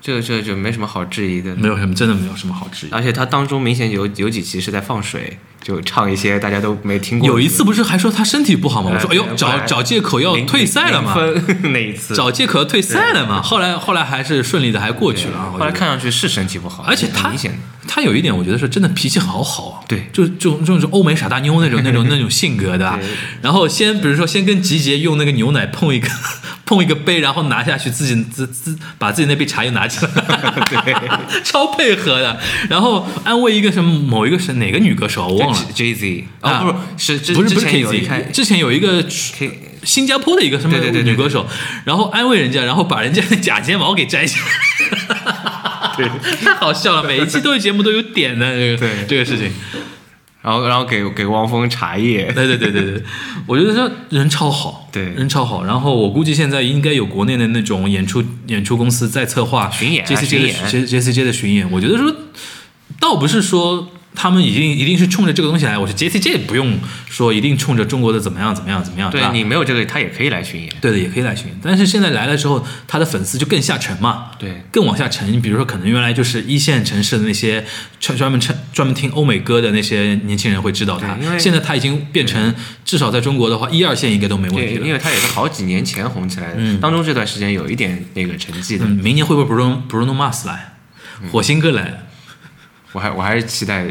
这个这个就没什么好质疑的。没有什么真的没有什么好质疑。而且他当中明显有有几期是在放水，就唱一些大家都没听过。有一次不是还说他身体不好吗？我说哎呦，呃找找借口要退赛了吗，那一次，找借口要退赛了吗。后来后来还是顺利的还过去了后来看上去是身体不好，而且他明显。他有一点，我觉得是真的脾气好好啊，对就就这种欧美傻大妞那种那种那种性格的。然后先比如说先跟吉杰用那个牛奶碰一个碰一个杯，然后拿下去，自己自自把自己那杯茶又拿起来，对，超配合的。然后安慰一个什么某一个是哪个女歌手我忘了，J Z 啊哦，不是是之不是不是之前有一 K 开 Z，之前有一个新加坡的一个什么女歌手，然后安慰人家，然后把人家的假睫毛给摘下来。对，太好笑了！每一期都有节目都有点的这个对这个事情。然后然后给给汪峰茶叶，对对对对对，我觉得他人超好，对人超好。然后我估计现在应该有国内的那种演出演出公司在策划巡演啊 J C J 巡的 J C J 的巡演。我觉得说，倒不是说他们已经一定是冲着这个东西来，我说 J C J 不用说一定冲着中国的怎么样怎么样怎么样，吧对你没有这个，他也可以来巡演。对的也可以来巡演。但是现在来了之后，他的粉丝就更下沉嘛，对更往下沉。你比如说，可能原来就是一线城市的那些专专门专专门听欧美歌的那些年轻人会知道他现在他已经变成至少在中国的话，一二线应该都没问，题了。因为他也是好几年前红起来的，嗯当中这段时间有一点那个成绩的，嗯，明年会不会 Bruno Bruno Mars 来，火星哥来？我还我还是期待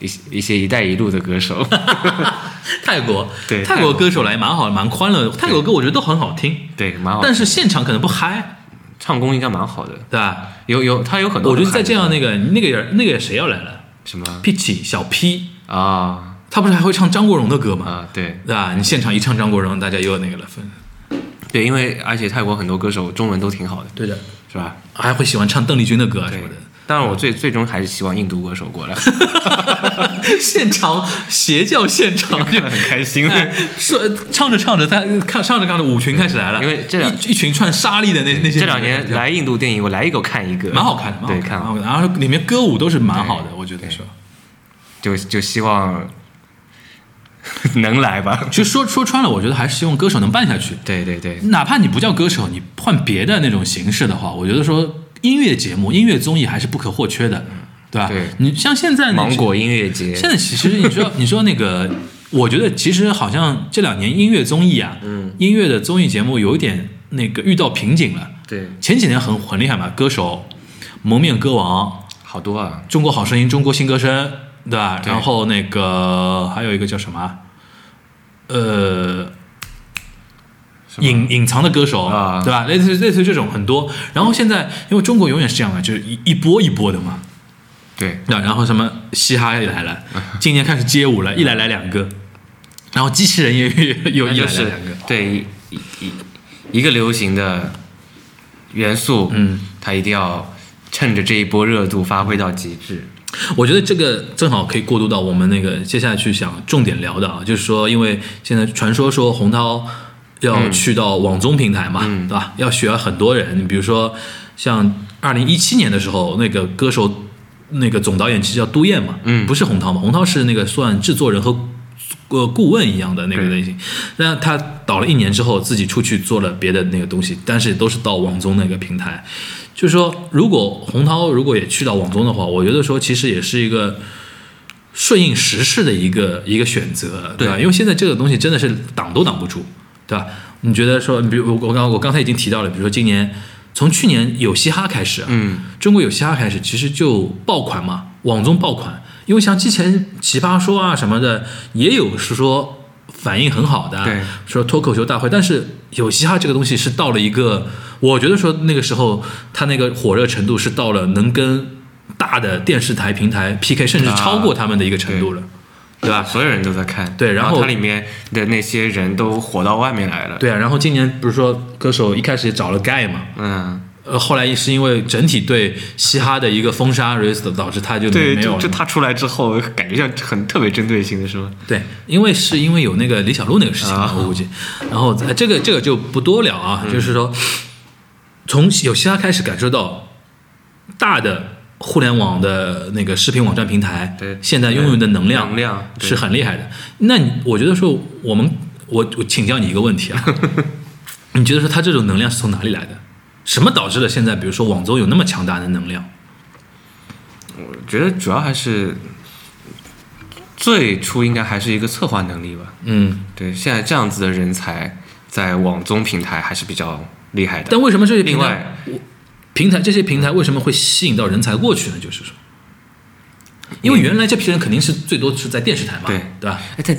一些一些“一带一路”的歌手。泰国，对泰国歌手来蛮好，蛮欢乐的。泰国歌我觉得都很好听，对，蛮好，但是现场可能不嗨，唱功应该蛮好的，对吧？有有他有很多我。觉得再这样，那个那个人那个谁要来了什么，Peachy 小 P，啊他不是还会唱张国荣的歌吗？啊，对对吧？你现场一唱张国荣，大家又那个了分。对，因为而且泰国很多歌手中文都挺好的，对的，是吧？还会喜欢唱邓丽君的歌啊什么的。当然，我最最终还是希望印度歌手过来，现场邪教现场 就很开心。哎，说唱着唱着，他看唱着唱着，舞群开始来了，因为这两一一群穿沙粒的那那些这两年来印度电影，我来一个看一个，蛮好看的，蛮对，看蛮好看的。然后里面歌舞都是蛮好的，我觉得说。就就希望能来吧。其实说说穿了，我觉得还是希望歌手能办下去。对对对，哪怕你不叫歌手，你换别的那种形式的话，我觉得说音乐节目、音乐综艺还是不可或缺的，对吧？对你像现在芒果音乐节，现在其实你说 你说那个，我觉得其实好像这两年音乐综艺啊，嗯，音乐的综艺节目有一点那个遇到瓶颈了。对，前几年很很厉害嘛，歌手、蒙面歌王、好多啊，中国好声音、中国新歌声，对吧？对然后那个还有一个叫什么啊？呃，隐隐藏的歌手，啊对吧？类似类似于这种很多。然后现在因为中国永远是这样的，就是一一波一波的嘛。对，那，然后什么嘻哈也来了，今年开始街舞了，一来来两个，然后机器人也又又一来来那就是两个。对一一一个流行的元素，嗯，它一定要趁着这一波热度发挥到极致。我觉得这个正好可以过渡到我们那个接下去想重点聊的啊，就是说，因为现在传说说洪涛要去到网综平台嘛，对吧？要学很多人，你比如说像二零一七年的时候，那个歌手那个总导演其实叫都燕嘛，嗯不是洪涛嘛，洪涛是那个算制作人和呃顾问一样的那个类型。那他导了一年之后，自己出去做了别的那个东西，但是都是到网综那个平台。就是说，如果洪涛如果也去到网综的话，我觉得说其实也是一个顺应时势的一个一个选择，对吧？因为现在这个东西真的是挡都挡不住，对吧？你觉得说，比如我我刚我刚才已经提到了，比如说今年从去年有嘻哈开始，嗯，中国有嘻哈开始，其实就爆款嘛，网综爆款，因为像之前奇葩说啊什么的，也有是说反应很好的，对，说脱口秀大会，但是有嘻哈这个东西是到了一个，我觉得说那个时候它那个火热程度是到了能跟大的电视台平台 PK，甚至超过他们的一个程度了，对吧？所有人都在看，对然后它里面的那些人都火到外面来了。，对啊，然后今年不是说歌手一开始也找了 Guy 嘛，嗯，呃，后来是因为整体对嘻哈的一个封杀 r e s 导致他就对，没有了就就他出来之后，感觉像很特别针对性的是吧？对，因为是因为有那个李小璐那个事情我估计。然后呃这个这个就不多聊啊，就是说从有嘻哈开始感受到大的互联网的那个视频网站平台，对现在拥有的能量能量是很厉害的。那我觉得说我们我我请教你一个问题啊，你觉得说它这种能量是从哪里来的？什么导致了现在比如说网综有那么强大的能量？我觉得主要还是最初应该还是一个策划能力吧。嗯，对，现在这样子的人才在网综平台还是比较厉害的。但为什么这些平台另外，平台这些平台为什么会吸引到人才过去呢？就是说，因为原来这批人肯定是最多是在电视台嘛，对。对吧？哎，在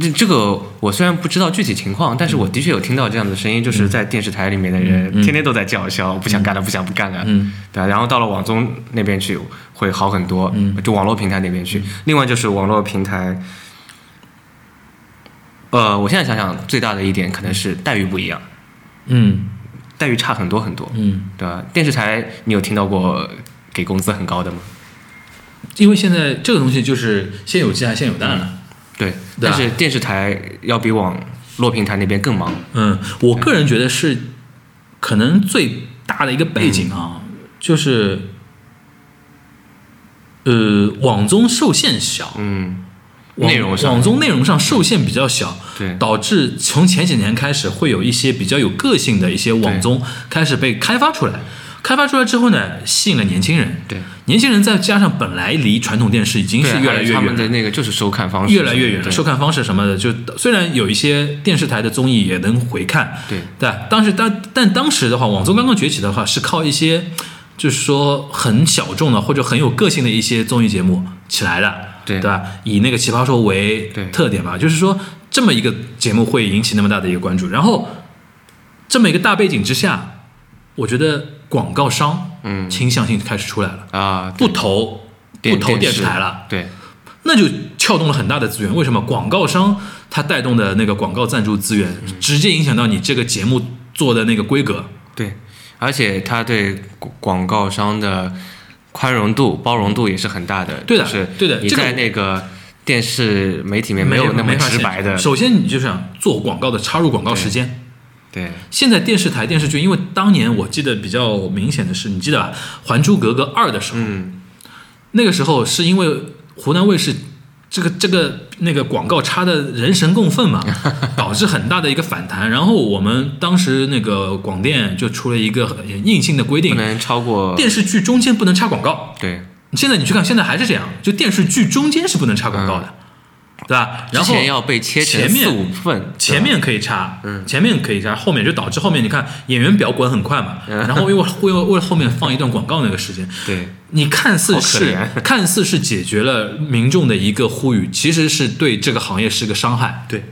这这个我虽然不知道具体情况，但是我的确有听到这样的声音，就是在电视台里面的人天天都在叫嚣，不想干了，不想不干了，嗯，对吧？然后到了网综那边去会好很多，嗯。就网络平台那边去。另外就是网络平台，呃，我现在想想，最大的一点可能是待遇不一样，嗯待遇差很多很多，嗯，对吧？电视台你有听到过给工资很高的吗？因为现在这个东西就是先有鸡还先有蛋了。对，但是电视台要比网络平台那边更忙。嗯，我个人觉得是可能最大的一个背景啊，就是呃，网综受限小，嗯，网内容上网综内容上受限比较小，对导致从前几年开始会有一些比较有个性的一些网综开始被开发出来。开发出来之后呢，吸引了年轻人。对，年轻人再加上本来离传统电视已经是越来越远他们的，那个就是收看方式越来越远了。收看方式什么的，就虽然有一些电视台的综艺也能回看，对对吧，当时当但当时的话，网综刚刚崛起的话，是靠一些就是说很小众的或者很有个性的一些综艺节目起来的，对对吧？以那个奇葩说为特点吧，就是说这么一个节目会引起那么大的一个关注，然后这么一个大背景之下，我觉得广告商嗯倾向性开始出来了，啊，不投不投电视视台了。对那就撬动了很大的资源。为什么？广告商他带动的那个广告赞助资源，直接影响到你这个节目做的那个规格。对，而且他对广广告商的宽容度、包容度也是很大的。对的就是对的你在那个电视媒体里面没有那么直白的，首先，你就想做广告的插入广告时间。对现在电视台电视剧，因为当年我记得比较明显的是，你记得吧，《还珠格格二》的时候，嗯那个时候是因为湖南卫视这个这个那个广告插的人神共愤嘛，导致很大的一个反弹。然后我们当时那个广电就出了一个很硬性的规定，不能超过电视剧中间不能插广告。对现在你去看，现在还是这样，就电视剧中间是不能插广告的，对吧？然后要被切成前面四五份，前面可以插，嗯，前面可以插，后面就导致后面你看演员表滚很快嘛，然后又会为了后面放一段广告那个时间，对你看似是看似是解决了民众的一个呼吁，其实是对这个行业是个伤害，对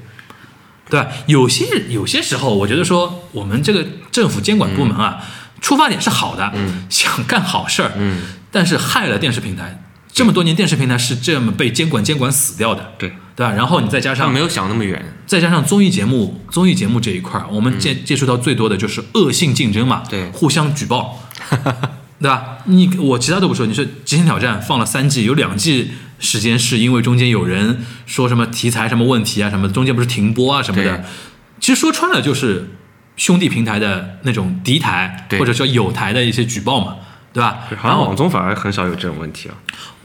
对吧？有些有些时候，我觉得说我们这个政府监管部门啊，出发点是好的，嗯想干好事儿，嗯但是害了电视平台。这么多年，电视平台是这么被监管监管死掉的，对，对吧？然后你再加上没有想那么远，再加上综艺节目，综艺节目这一块儿，我们接、接触到最多的就是恶性竞争嘛，嗯对互相举报，对吧？你我其他都不说，你说《极限挑战》放了三季，有两季时间是因为中间有人说什么题材什么问题啊，什么中间不是停播啊什么的，其实说穿了就是兄弟平台的那种敌台对或者说友台的一些举报嘛，对吧？好像网综反而很少有这种问题啊。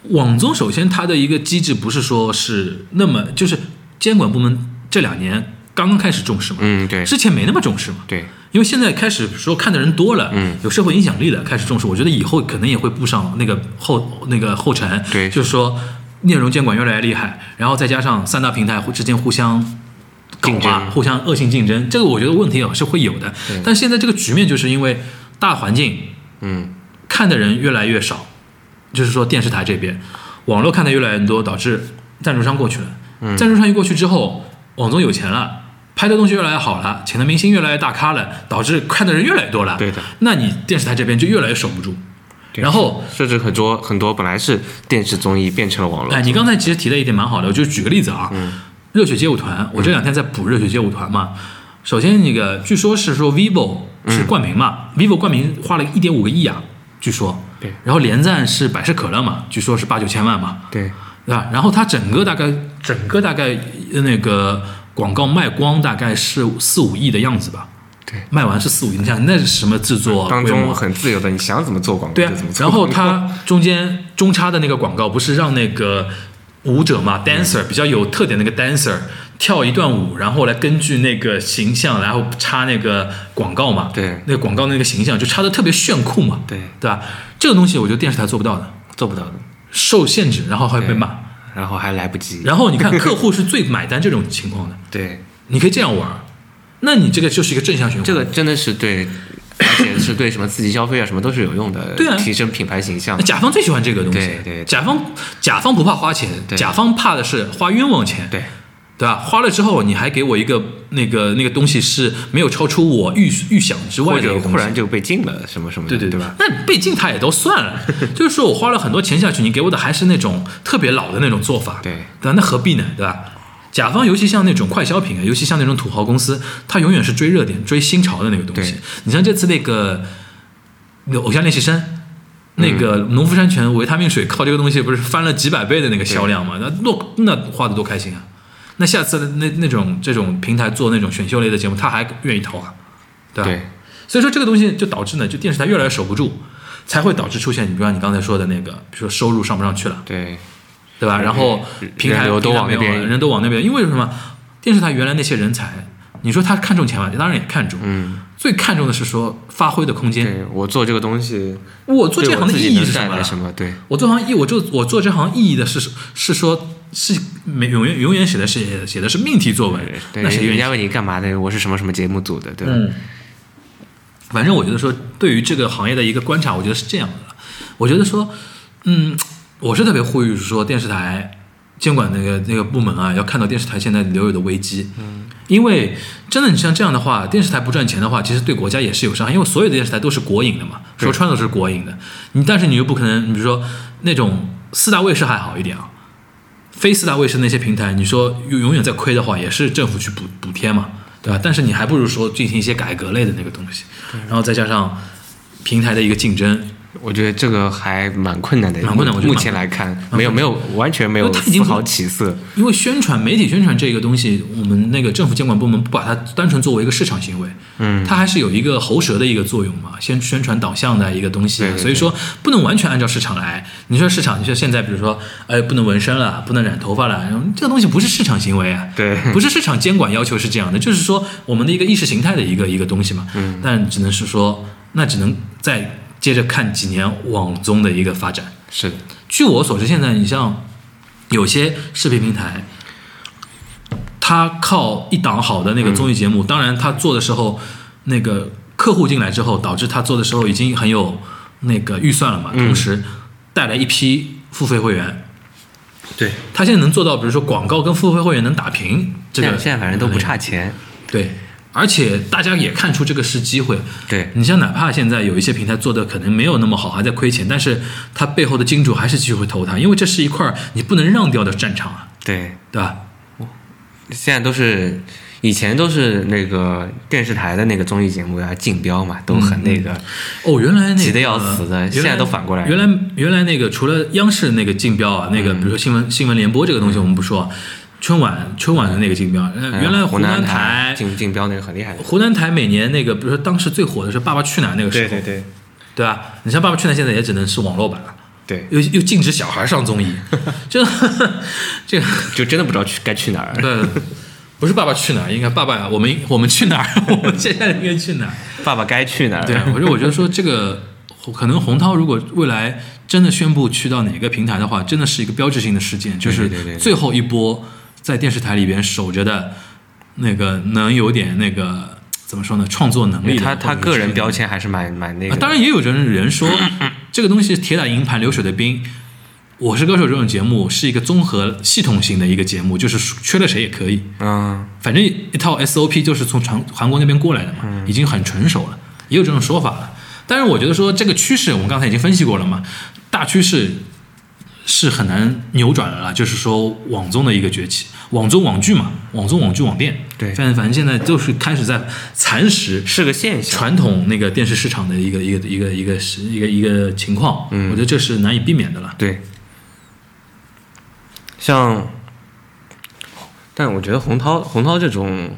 网综首先它的一个机制不是说是那么，就是监管部门这两年刚刚开始重视嘛，嗯对。之前没那么重视嘛，对。因为现在开始说看的人多了，嗯，有社会影响力了，开始重视，我觉得以后可能也会步上那个后那个后尘，对。就是说内容监管越来越厉害，然后再加上三大平台之间互相搞竞嘛，争。互相恶性竞争，这个我觉得问题也是会有的，但现在这个局面就是因为大环境嗯。看的人越来越少，就是说电视台这边网络看的越来越多，导致赞助商过去了。嗯赞助商一过去之后，网综有钱了，拍的东西越来越好了，请的明星越来越大咖了，导致看的人越来越多了。对的，那你电视台这边就越来越守不住。然后，甚至很多很多本来是电视综艺变成了网络哎，你刚才其实提的一点蛮好的，我就举个例子啊，嗯热血街舞团，我这两天在补热血街舞团嘛。首先，那个据说是说 vivo 嗯是冠名嘛、v i v o 冠名花了一点五个亿啊，据说。对。然后连赞是百事可乐嘛，据说是八九千万嘛，对对吧？然后它整个大概整个大概呃那个广告卖光大概是四五亿的样子吧。对。卖完是四五亿，你想那是什么制作当中很自由的，你想怎么做广告对啊就怎么，做然后。它中间中插的那个广告不是让那个舞者嘛，dancer 比较有特点那个 dancer 跳一段舞，然后来根据那个形象，然后插那个广告嘛，对那个广告那个形象就插的特别炫酷嘛，对对吧？这个东西我觉得电视台做不到的，做不到的，受限制，然后还会被骂。然后还来不及。然后你看客户是最买单这种情况的，对，你可以这样玩儿，那你这个就是一个正向循环。这个真的是对，而且是对什么刺激消费啊，什么都是有用的，对啊。提升品牌形象。甲方最喜欢这个东西，对对。甲方甲方不怕花钱，对。甲方怕的是花冤枉钱，对对吧？花了之后你还给我一个那个那个东西是没有超出我预预想之外或者的一个东西忽然就被禁了什么什么的，对对对吧？？那被禁他也都算了，就是说我花了很多钱下去，你给我的还是那种特别老的那种做法，对对吧？那何必呢，对吧？甲方尤其像那种快消品啊，尤其像那种土豪公司，他永远是追热点、追新潮的那个东西。你像这次那个那个偶像练习生。那个农夫山泉维他命水靠这个东西不是翻了几百倍的那个销量嘛？那那那花的多开心啊！那下次那那种这种平台做那种选秀类的节目，他还愿意投啊，对吧？对所以说这个东西就导致呢，就电视台越来越守不住，才会导致出现你比方你刚才说的那个，比如说收入上不上去了，对对吧？然后平台都往那边人都往那边，因为什么？电视台原来那些人才，你说他看重钱吗？当然也看重，嗯，最看重的是说发挥的空间。对我做这个东西，我做这行的意义是什么？什么？对我做行意，我就我做这行意义的是是说，是没永远永远写的是写的是命题作文，对，那人家问你干嘛的？我是什么什么节目组的，对吧？嗯，反正我觉得说，对于这个行业的一个观察，我觉得是这样的。我觉得说，嗯，我是特别呼吁说，电视台监管那个那个部门啊，要看到电视台现在留有的危机。嗯，因为真的你像这样的话，电视台不赚钱的话，其实对国家也是有伤害，因为所有的电视台都是国营的嘛，说穿了都是国营的。你但是你又不可能，你比如说那种四大卫视还好一点啊。非四大卫视那些平台，你说永永远在亏的话，也是政府去补补贴嘛，对吧？但是你还不如说进行一些改革类的那个东西，然后再加上平台的一个竞争，我觉得这个还蛮困难的，蛮困难我觉得目前来看，没有没有完全没有丝毫起色。因为宣传媒体宣传这个东西，我们那个政府监管部门不把它单纯作为一个市场行为，嗯，它还是有一个喉舌的一个作用嘛，先宣传导向的一个东西，对对对所以说不能完全按照市场来。你说市场，你说现在比如说，呃，不能纹身了，不能染头发了，这个东西不是市场行为啊，对不是市场监管要求是这样的，就是说我们的一个意识形态的一个一个东西嘛，嗯，但只能是说，那只能再接着看几年网综的一个发展。是的，据我所知，现在你像有些视频平台，他靠一档好的那个综艺节目，当然他做的时候，那个客户进来之后，导致他做的时候已经很有那个预算了嘛，同时带来一批付费会员。对，他现在能做到，比如说广告跟付费会员能打平，这个现在反正都不差钱。对，而且大家也看出这个是机会。对，你像哪怕现在有一些平台做的可能没有那么好，还在亏钱，但是它背后的金主还是继续会投它，因为这是一块儿你不能让掉的战场啊，对，对吧？现在都是以前都是那个电视台的那个综艺节目呀，竞标嘛，都很那个。哦，原来那个急得要死的现在都反过来原来原来那个除了央视那个竞标啊，那个比如说新闻新闻联播这个东西我们不说，春晚春晚的那个竞标，呃原来湖南台竞竞标那个很厉害的。湖南台每年那个，比如说当时最火的是《爸爸去哪儿》那个时候，对对对吧？你像《爸爸去哪儿》现在也只能是网络版了，对，又又禁止小孩上综艺，就这个就真的不知道去该去哪儿。对，不是《爸爸去哪儿》，应该爸爸我们我们去哪儿？我们接下来应该去哪儿？爸爸该去哪儿？对，我觉得我觉得说这个可能洪涛如果未来真的宣布去到哪个平台的话，真的是一个标志性的事件，就是对对对最后一波在电视台里边守着的那个能有点那个怎么说呢，创作能力他他个人标签。还是蛮蛮那个啊，当然也有人人说 这个东西铁打营盘流水的兵。我是歌手这种节目是一个综合系统性的一个节目，就是缺了谁也可以，嗯，反正一套 SOP 就是从韩韩国那边过来的嘛，嗯已经很成熟了，也有这种说法了。但是我觉得说这个趋势，我们刚才已经分析过了嘛，大趋势是很难扭转的了，就是说网综的一个崛起，网综网剧嘛，网综网剧网店，对反正反正现在就是开始在蚕食是个现象。传统那个电视市场的一个一个一个一个是一个一个情况，嗯我觉得这是难以避免的了。对，像，但我觉得洪涛洪涛这种，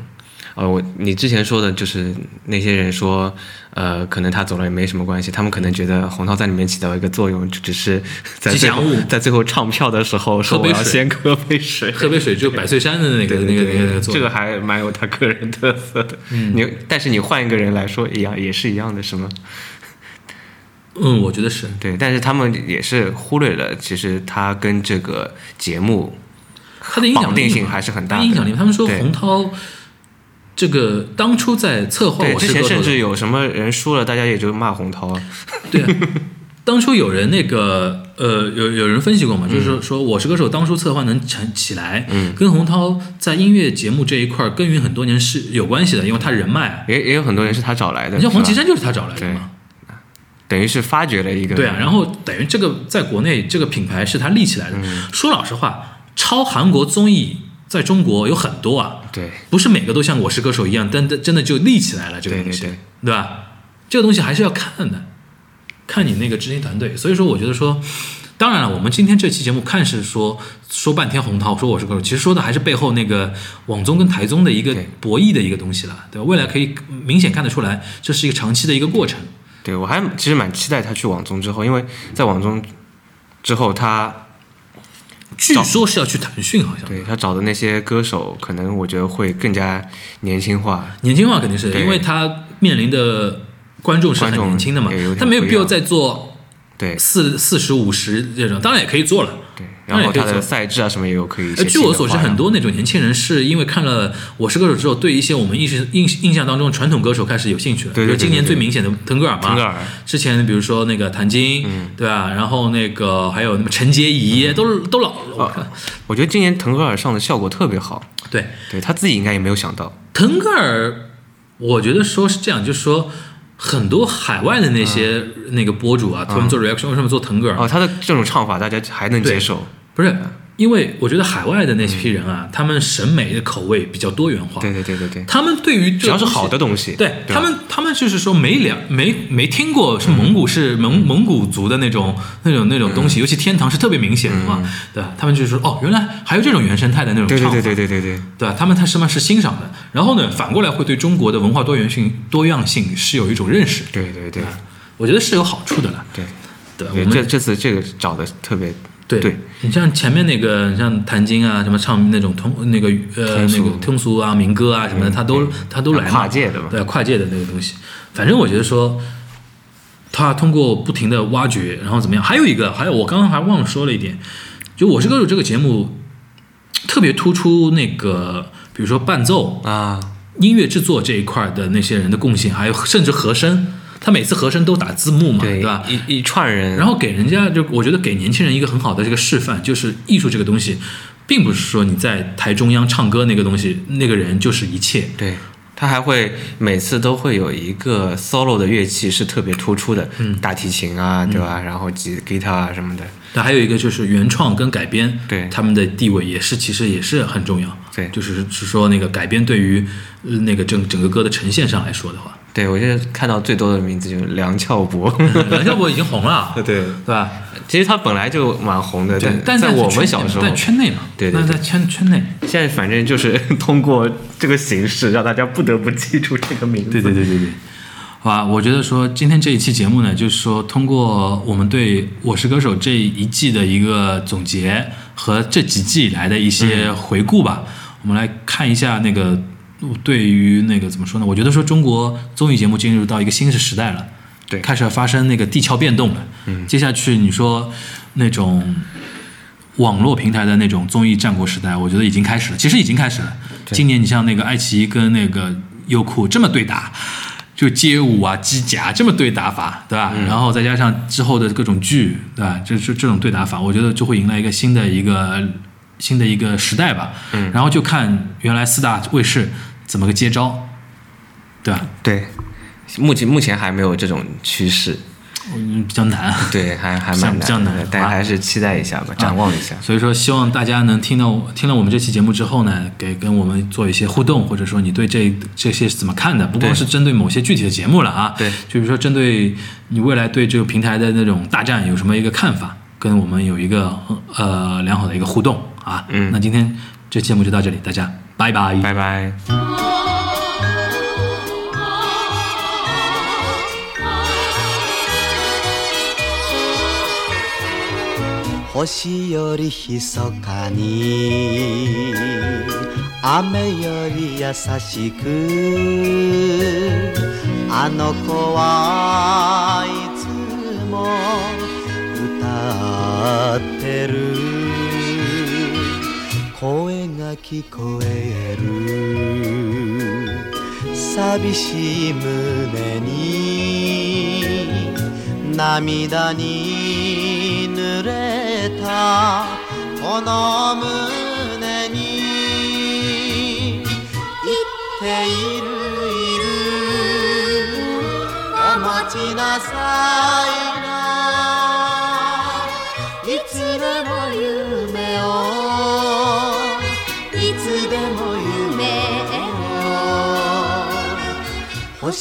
呃，我你之前说的就是那些人说，呃，可能他走了也没什么关系，他们可能觉得洪涛在里面起到一个作用，就只是在最后在最后唱票的时候说我要先喝杯水，喝杯水就百岁山的那个 那个那个那个这个还蛮有他个人特色的。嗯你但是你换一个人来说，一样也是一样的，是吗？嗯，我觉得是。对，但是他们也是忽略了，其实他跟这个节目它的影响力性还是很大的。影响力，他们说对洪涛这个当初在策划对，我之前甚是歌手的至有什么人输了，大家也就骂洪涛。对啊，当初有人那个呃，有有人分析过嘛，就是说说我是歌手当初策划能成起来，嗯跟洪涛在音乐节目这一块儿耕耘很多年是有关系的，因为他人脉啊。也也有很多人是他找来的。你像黄绮珊就是他找来的嘛，等于是发掘了一个。对啊，然后等于这个在国内这个品牌是他立起来的。嗯说老实话，超韩国综艺在中国有很多啊，对不是每个都像《我是歌手》一样，真的真的就立起来了这个东西，对对对吧？这个东西还是要看的，看你那个执行团队。所以说，我觉得说，当然了，我们今天这期节目看是说说半天洪涛，说我是歌手，其实说的还是背后那个网综跟台综的一个博弈的一个东西了，对吧？未来可以明显看得出来，这是一个长期的一个过程。对，我还其实蛮期待他去网综之后，因为在网综之后他，据说是要去腾讯，好像。对他找的那些歌手，可能我觉得会更加年轻化。年轻化肯定是，因为他面临的观众是很年轻的嘛他没有必要再做对四四十五十这种，当然也可以做了。对，当然后他的。赛制啊什么也有可以据我所知，很多那种年轻人是因为看了《我是歌手》之后，对一些我们印象印印象当中传统歌手开始有兴趣了。对对对比如今年最明显的腾格尔嘛，腾格尔之前比如说那个谭晶，嗯对吧？然后那个还有那么陈洁仪，都都老了。我看，我觉得今年腾格尔上的效果特别好，对，对他自己应该也没有想到。腾格尔，我觉得说是这样，就是说很多海外的那些那个博主啊，他们做 reaction 为什么做腾格尔？嗯哦，他的这种唱法大家还能接受。不是，因为我觉得海外的那批人啊，他们审美的口味比较多元化。对对对对对，他们对于只要是好的东西，对吧？他们，他们就是说没了没没听过是蒙古是蒙嗯。蒙古族的那种那种那种东西，尤其天堂是特别明显的嘛，对吧？他们就是说哦，原来还有这种原生态的那种嗯对唱法，对对对对。对对，对吧？他们他什么是欣赏的，然后呢，反过来会对中国的文化多元性多样性是有一种认识，对对对。我觉得是有好处的了，对。对？对，我们这这次这个找的特别对对你像前面那个，你像谭晶啊，什么唱那种通那个呃那个通俗啊、民歌啊什么的，他都他都来嘛跨界的嘛对，跨界的那个东西。反正我觉得说，他通过不停的挖掘，然后怎么样？还有一个，还有我刚刚还忘了说了一点，就《我是歌手》这个节目特别突出那个，比如说伴奏、啊，音乐制作这一块的那些人的贡献，还有甚至和声，他每次和声都打字幕嘛，对吧？一一串人，然后给人家就我觉得给年轻人一个很好的这个示范，就是艺术这个东西，并不是说你在台中央唱歌那个东西，那个人就是一切。对他还会每次都会有一个 solo 的乐器是特别突出的，嗯大提琴啊，对吧？然后吉 guitar 啊什么的，那还有一个就是原创跟改编，对他们的地位也是其实也是很重要。对就是是说那个改编对于呃那个整整个歌的呈现上来说的话，对我现在看到最多的名字就是梁翘柏，梁翘柏已经红了，对。对吧？其实他本来就蛮红的，对，但在我们小时候在，圈内嘛，对对对。那在圈圈内，现在反正就是 通过这个形式让大家不得不记住这个名字。对对对对对，好吧，我觉得说今天这一期节目呢，就是说通过我们对《我是歌手》这一季的一个总结和这几季以来的一些回顾吧，我们来看一下那个对于那个怎么说呢？我觉得说中国综艺节目进入到一个新的时代了，对开始发生那个地壳变动了。嗯，接下去你说那种。网络平台的那种综艺战国时代，我觉得已经开始了，其实已经开始了。今年你像那个爱奇艺跟那个优酷这么对打，就街舞啊、机甲这么对打法，对吧？然后再加上之后的各种剧，对吧？就是这种对打法，我觉得就会迎来一个新的一个新的一个时代吧。嗯，然后就看原来四大卫视怎么个接招，对吧？对，目前目前还没有这种趋势，嗯，比较难。对，还还蛮比较难的，大家还是期待一下吧，展望一下。所以说，希望大家能听到听了我们这期节目之后呢，给跟我们做一些互动，或者说你对这这些是怎么看的？不光是针对某些具体的节目了啊，对就比如说针对你未来对这个平台的那种大战有什么一个看法，跟我们有一个呃良好的一个互动啊。嗯那今天这期节目就到这里，大家拜拜，拜拜。星より密かに雨より優しくあの子はいつも歌ってる 聞こえる寂しい胸に涙に濡れたこの胸に言っているいるお待ちなさいない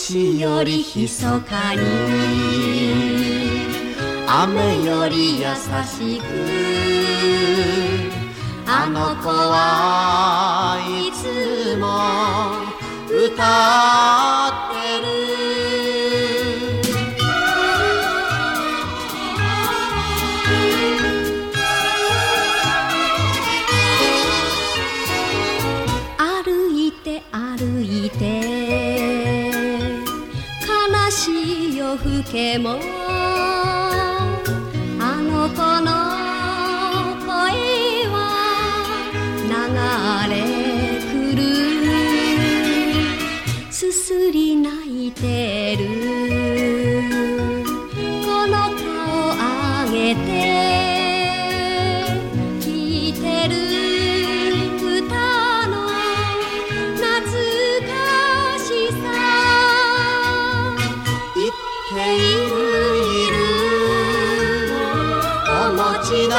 星より密かに。雨より優しく。あの子はいつも歌って Nemo.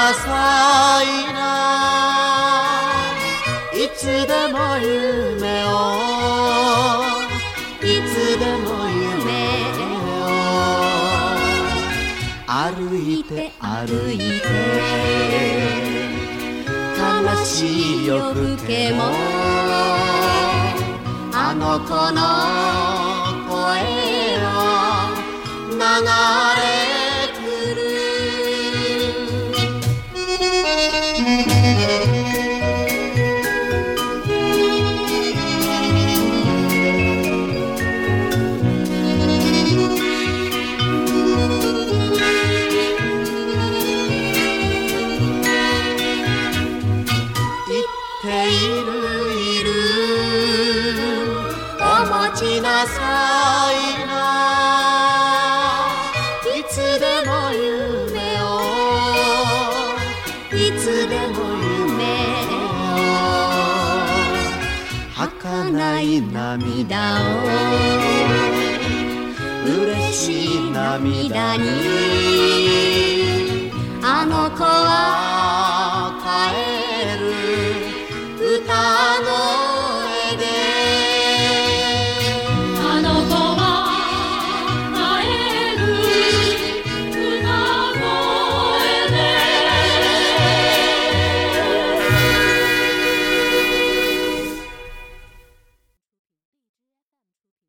待ちなさいないつでも夢をいつでも夢を歩いて歩いて悲しい夜更けもあの子の声は流れ涙に。